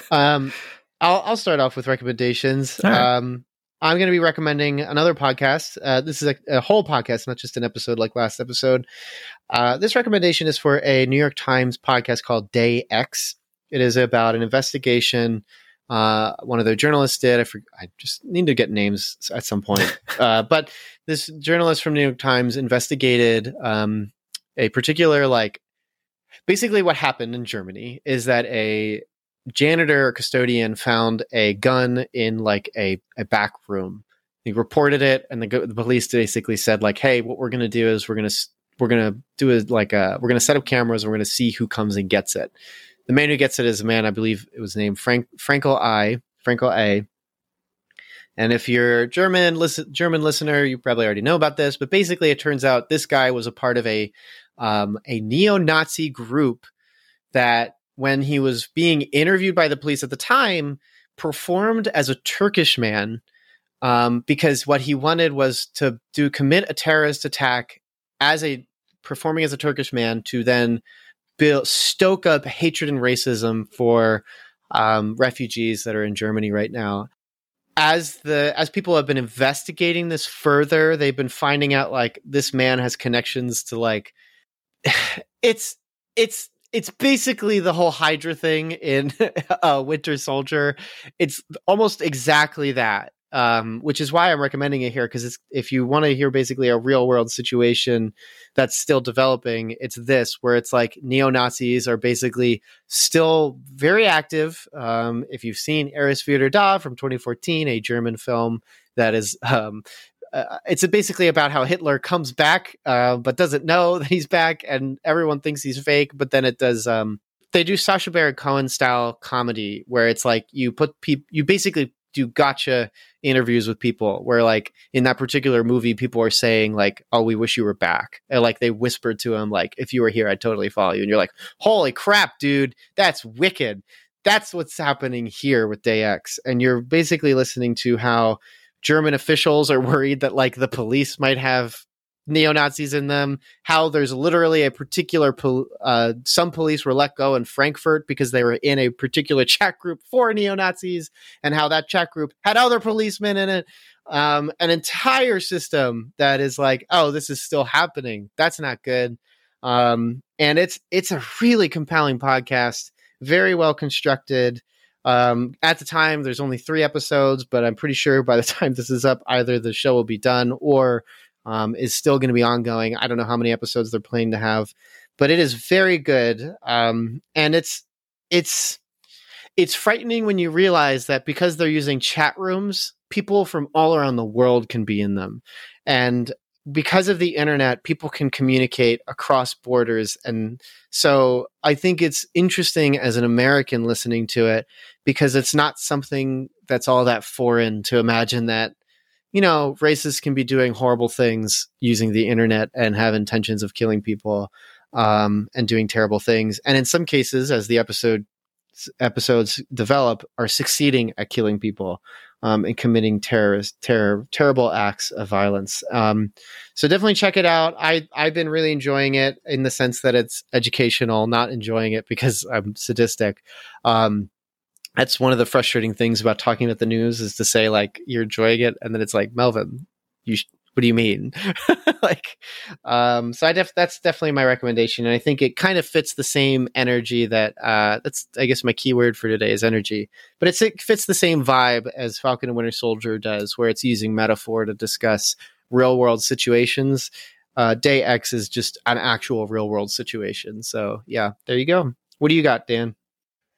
B: um, I'll I'll start off with recommendations.
A: Right.
B: Um, I'm going to be recommending another podcast. Uh, this is a, a whole podcast, not just an episode like last episode. Uh, this recommendation is for a New York Times podcast called Day X. It is about an investigation. Uh, one of their journalists did. I, for, I just need to get names at some point. uh, but this journalist from New York Times investigated um, a particular like. Basically, what happened in Germany is that a janitor or custodian found a gun in like a, a back room. He reported it, and the, the police basically said like, "Hey, what we're to do is we're to we're gonna do a like a we're gonna set up cameras. And we're gonna see who comes and gets it. The man who gets it is a man, I believe it was named Frank Frankel I Frankel A. And if you're German listen, German listener, you probably already know about this. But basically, it turns out this guy was a part of a um, a neo-Nazi group that, when he was being interviewed by the police at the time, performed as a Turkish man um, because what he wanted was to do commit a terrorist attack as a performing as a Turkish man to then build stoke up hatred and racism for um, refugees that are in Germany right now. As the as people have been investigating this further, they've been finding out like this man has connections to like it's it's it's basically the whole Hydra thing in uh, Winter Soldier. It's almost exactly that um, which is why I'm recommending it here because if you want to hear basically a real world situation that's still developing, it's this where it's like neo Nazis are basically still very active. Um, if you've seen Eris wieder da from 2014, a German film that is. Um, uh, it's basically about how Hitler comes back, uh, but doesn't know that he's back, and everyone thinks he's fake. But then it does um, they do Sacha Baron Cohen style comedy where it's like you put people, you basically do gotcha interviews with people where like in that particular movie people are saying like oh we wish you were back. And like they whispered to him like if you were here i'd totally follow you. And you're like holy crap dude that's wicked. That's what's happening here with day x. And you're basically listening to how german officials are worried that like the police might have neo Nazis in them. How there's literally a particular pol- uh, some police were let go in Frankfurt because they were in a particular chat group for neo Nazis, and how that chat group had other policemen in it. Um, an entire system that is like, oh, this is still happening. That's not good. Um, and it's it's a really compelling podcast, very well constructed. Um, at the time, there's only three episodes, but I'm pretty sure by the time this is up, either the show will be done or um, is still going to be ongoing. I don't know how many episodes they're planning to have, but it is very good. Um, and it's it's it's frightening when you realize that because they're using chat rooms, people from all around the world can be in them, and because of the internet, people can communicate across borders. And so I think it's interesting as an American listening to it because it's not something that's all that foreign to imagine that you know, racists can be doing horrible things using the internet and have intentions of killing people um, and doing terrible things. And in some cases, as the episode episodes develop, are succeeding at killing people um, and committing terrorist, terror, terrible acts of violence. Um, so definitely check it out. I I've been really enjoying it in the sense that it's educational, not enjoying it because I'm sadistic. Um, that's one of the frustrating things about talking about the news is to say like you're enjoying it and then it's like melvin you sh- what do you mean? Like um so i def that's definitely my recommendation and i think it kind of fits the same energy that uh that's i guess my keyword for today is energy but it fits the same vibe as falcon and winter soldier does where it's using metaphor to discuss real world situations. Uh day x is just an actual real world situation so yeah there you go. What do you got dan?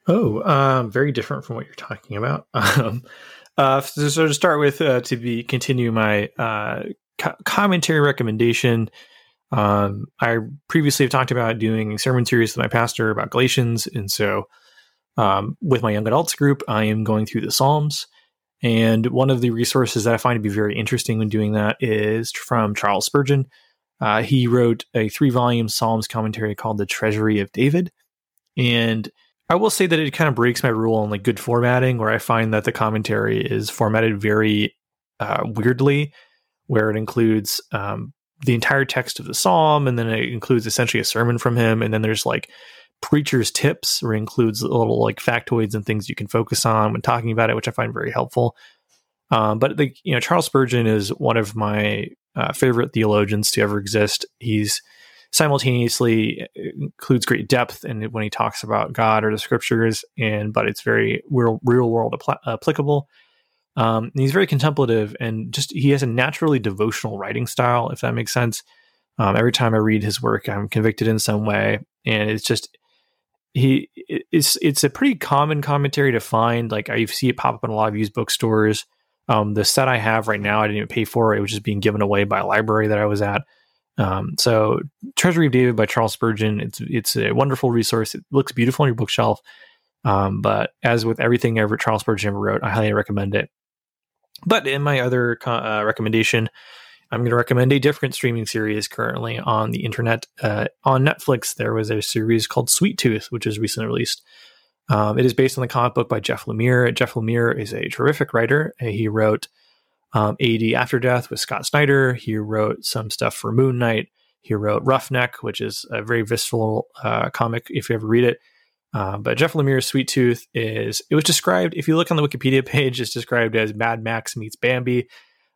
A: Oh, um, very different from what you're talking about. Um, uh, so, so, to start with, uh, to be continue my uh, co- commentary recommendation. Um, I previously have talked about doing sermon series with my pastor about Galatians, and so um, with my young adults group, I am going through the Psalms. And one of the resources that I find to be very interesting when doing that is from Charles Spurgeon. Uh, he wrote a three volume Psalms commentary called The Treasury of David. And I will say that it kind of breaks my rule on like good formatting, where I find that the commentary is formatted very uh, weirdly, where it includes um, the entire text of the psalm, and then it includes essentially a sermon from him, and then there's like preacher's tips, where it includes little like factoids and things you can focus on when talking about it, which I find very helpful. Um, but the you know Charles Spurgeon is one of my uh, favorite theologians to ever exist. He's simultaneously includes great depth and when he talks about God or the scriptures, and but it's very real, real world apl- applicable. Um, he's very contemplative and just he has a naturally devotional writing style, if that makes sense. Um, every time I read his work, I'm convicted in some way, and it's just he it's it's a pretty common commentary to find. Like I see it pop up in a lot of used bookstores. Um, the set I have right now, I didn't even pay for it; it was just being given away by a library that I was at. Um, so Treasury of David by Charles Spurgeon, it's it's a wonderful resource. It looks beautiful on your bookshelf. Um, but as with everything ever Charles Spurgeon ever wrote, I highly recommend it. But in my other uh, recommendation, I'm going to recommend a different streaming series currently on the internet. Uh, on Netflix, there was a series called Sweet Tooth, which is recently released. Um, it is based on the comic book by Jeff Lemire. Jeff Lemire is a terrific writer. He wrote um, AD After Death with Scott Snyder. He wrote some stuff for Moon Knight. He wrote Roughneck, which is a very visceral uh, comic if you ever read it. Uh, but Jeff Lemire's Sweet Tooth is, it was described, if you look on the Wikipedia page, it's described as Mad Max meets Bambi.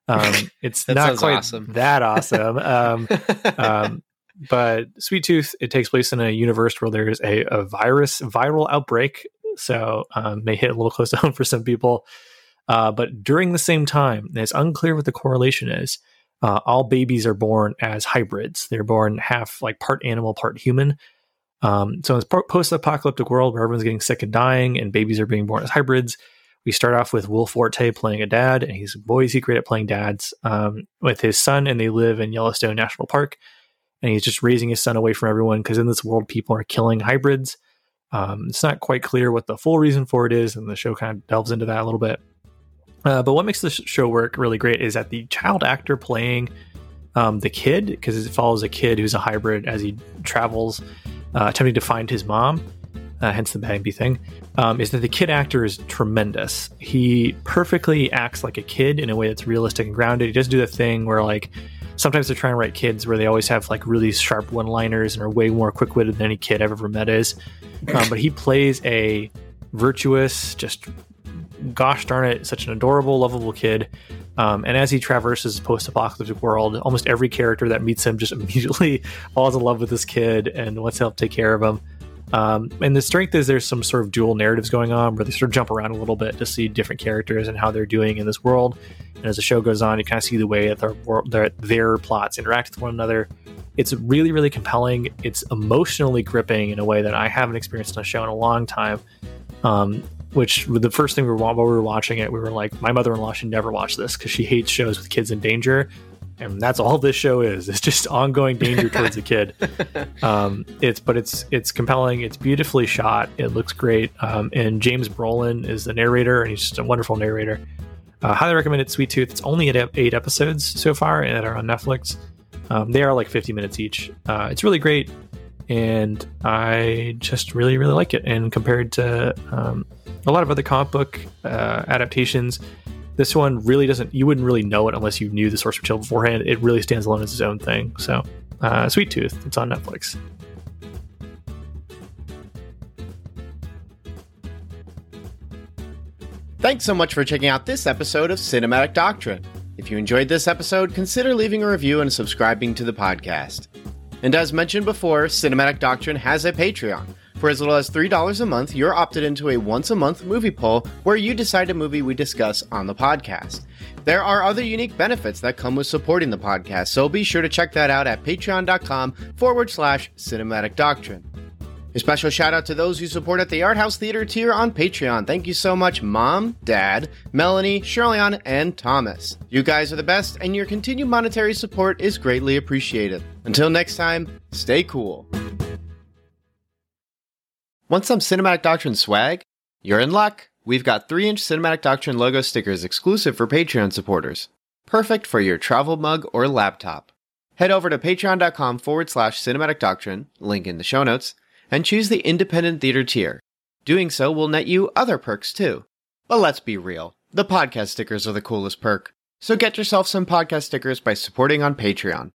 A: Um, it's not quite
B: awesome.
A: that awesome. Um, um, but Sweet Tooth, it takes place in a universe where there's a, a virus, viral outbreak. So um, may hit a little close to home for some people. Uh, but during the same time, and it's unclear what the correlation is. Uh, all babies are born as hybrids. They're born half like part animal, part human. Um, so in this post-apocalyptic world where everyone's getting sick and dying, and babies are being born as hybrids, we start off with Will Forte playing a dad, and he's a boy is he great at playing dads um, with his son, and they live in Yellowstone National Park, and he's just raising his son away from everyone because in this world people are killing hybrids. Um, it's not quite clear what the full reason for it is, and the show kind of delves into that a little bit. Uh, but what makes this show work really great is that the child actor playing um, the kid, because it follows a kid who's a hybrid as he travels, uh, attempting to find his mom, uh, hence the Bambi thing, um, is that the kid actor is tremendous. He perfectly acts like a kid in a way that's realistic and grounded. He doesn't do the thing where, like, sometimes they're trying to write kids where they always have, like, really sharp one liners and are way more quick witted than any kid I've ever met is. Um, but he plays a virtuous, just gosh darn it, such an adorable, lovable kid. Um, and as he traverses post-apocalyptic world, almost every character that meets him just immediately falls in love with this kid and wants to help take care of him. Um, and the strength is there's some sort of dual narratives going on where they sort of jump around a little bit to see different characters and how they're doing in this world. And as the show goes on, you kind of see the way that their, their, their plots interact with one another. It's really, really compelling. It's emotionally gripping in a way that I haven't experienced on a show in a long time. Um, which the first thing we were while we were watching it, we were like, my mother-in-law should never watch this because she hates shows with kids in danger, and that's all this show is. It's just ongoing danger towards a kid. Um, it's but it's it's compelling. It's beautifully shot. It looks great. Um, and James Brolin is the narrator, and he's just a wonderful narrator. Uh, highly recommend it. Sweet Tooth. It's only at eight episodes so far, and are on Netflix. Um, they are like 50 minutes each. Uh, it's really great, and I just really really like it. And compared to um, a lot of other comic book uh, adaptations. This one really doesn't. You wouldn't really know it unless you knew the source material beforehand. It really stands alone as its own thing. So, uh, Sweet Tooth. It's on Netflix.
B: Thanks so much for checking out this episode of Cinematic Doctrine. If you enjoyed this episode, consider leaving a review and subscribing to the podcast. And as mentioned before, Cinematic Doctrine has a Patreon. For as little as $3 a month, you're opted into a once a month movie poll where you decide a movie we discuss on the podcast. There are other unique benefits that come with supporting the podcast, so be sure to check that out at patreon.com forward slash cinematic doctrine. A special shout out to those who support at the Art House Theater tier on Patreon. Thank you so much, Mom, Dad, Melanie, Shirleyan, and Thomas. You guys are the best, and your continued monetary support is greatly appreciated. Until next time, stay cool. Want some Cinematic Doctrine swag? You're in luck! We've got 3 inch Cinematic Doctrine logo stickers exclusive for Patreon supporters. Perfect for your travel mug or laptop. Head over to patreon.com forward slash cinematic doctrine, link in the show notes, and choose the independent theater tier. Doing so will net you other perks too. But let's be real, the podcast stickers are the coolest perk. So get yourself some podcast stickers by supporting on Patreon.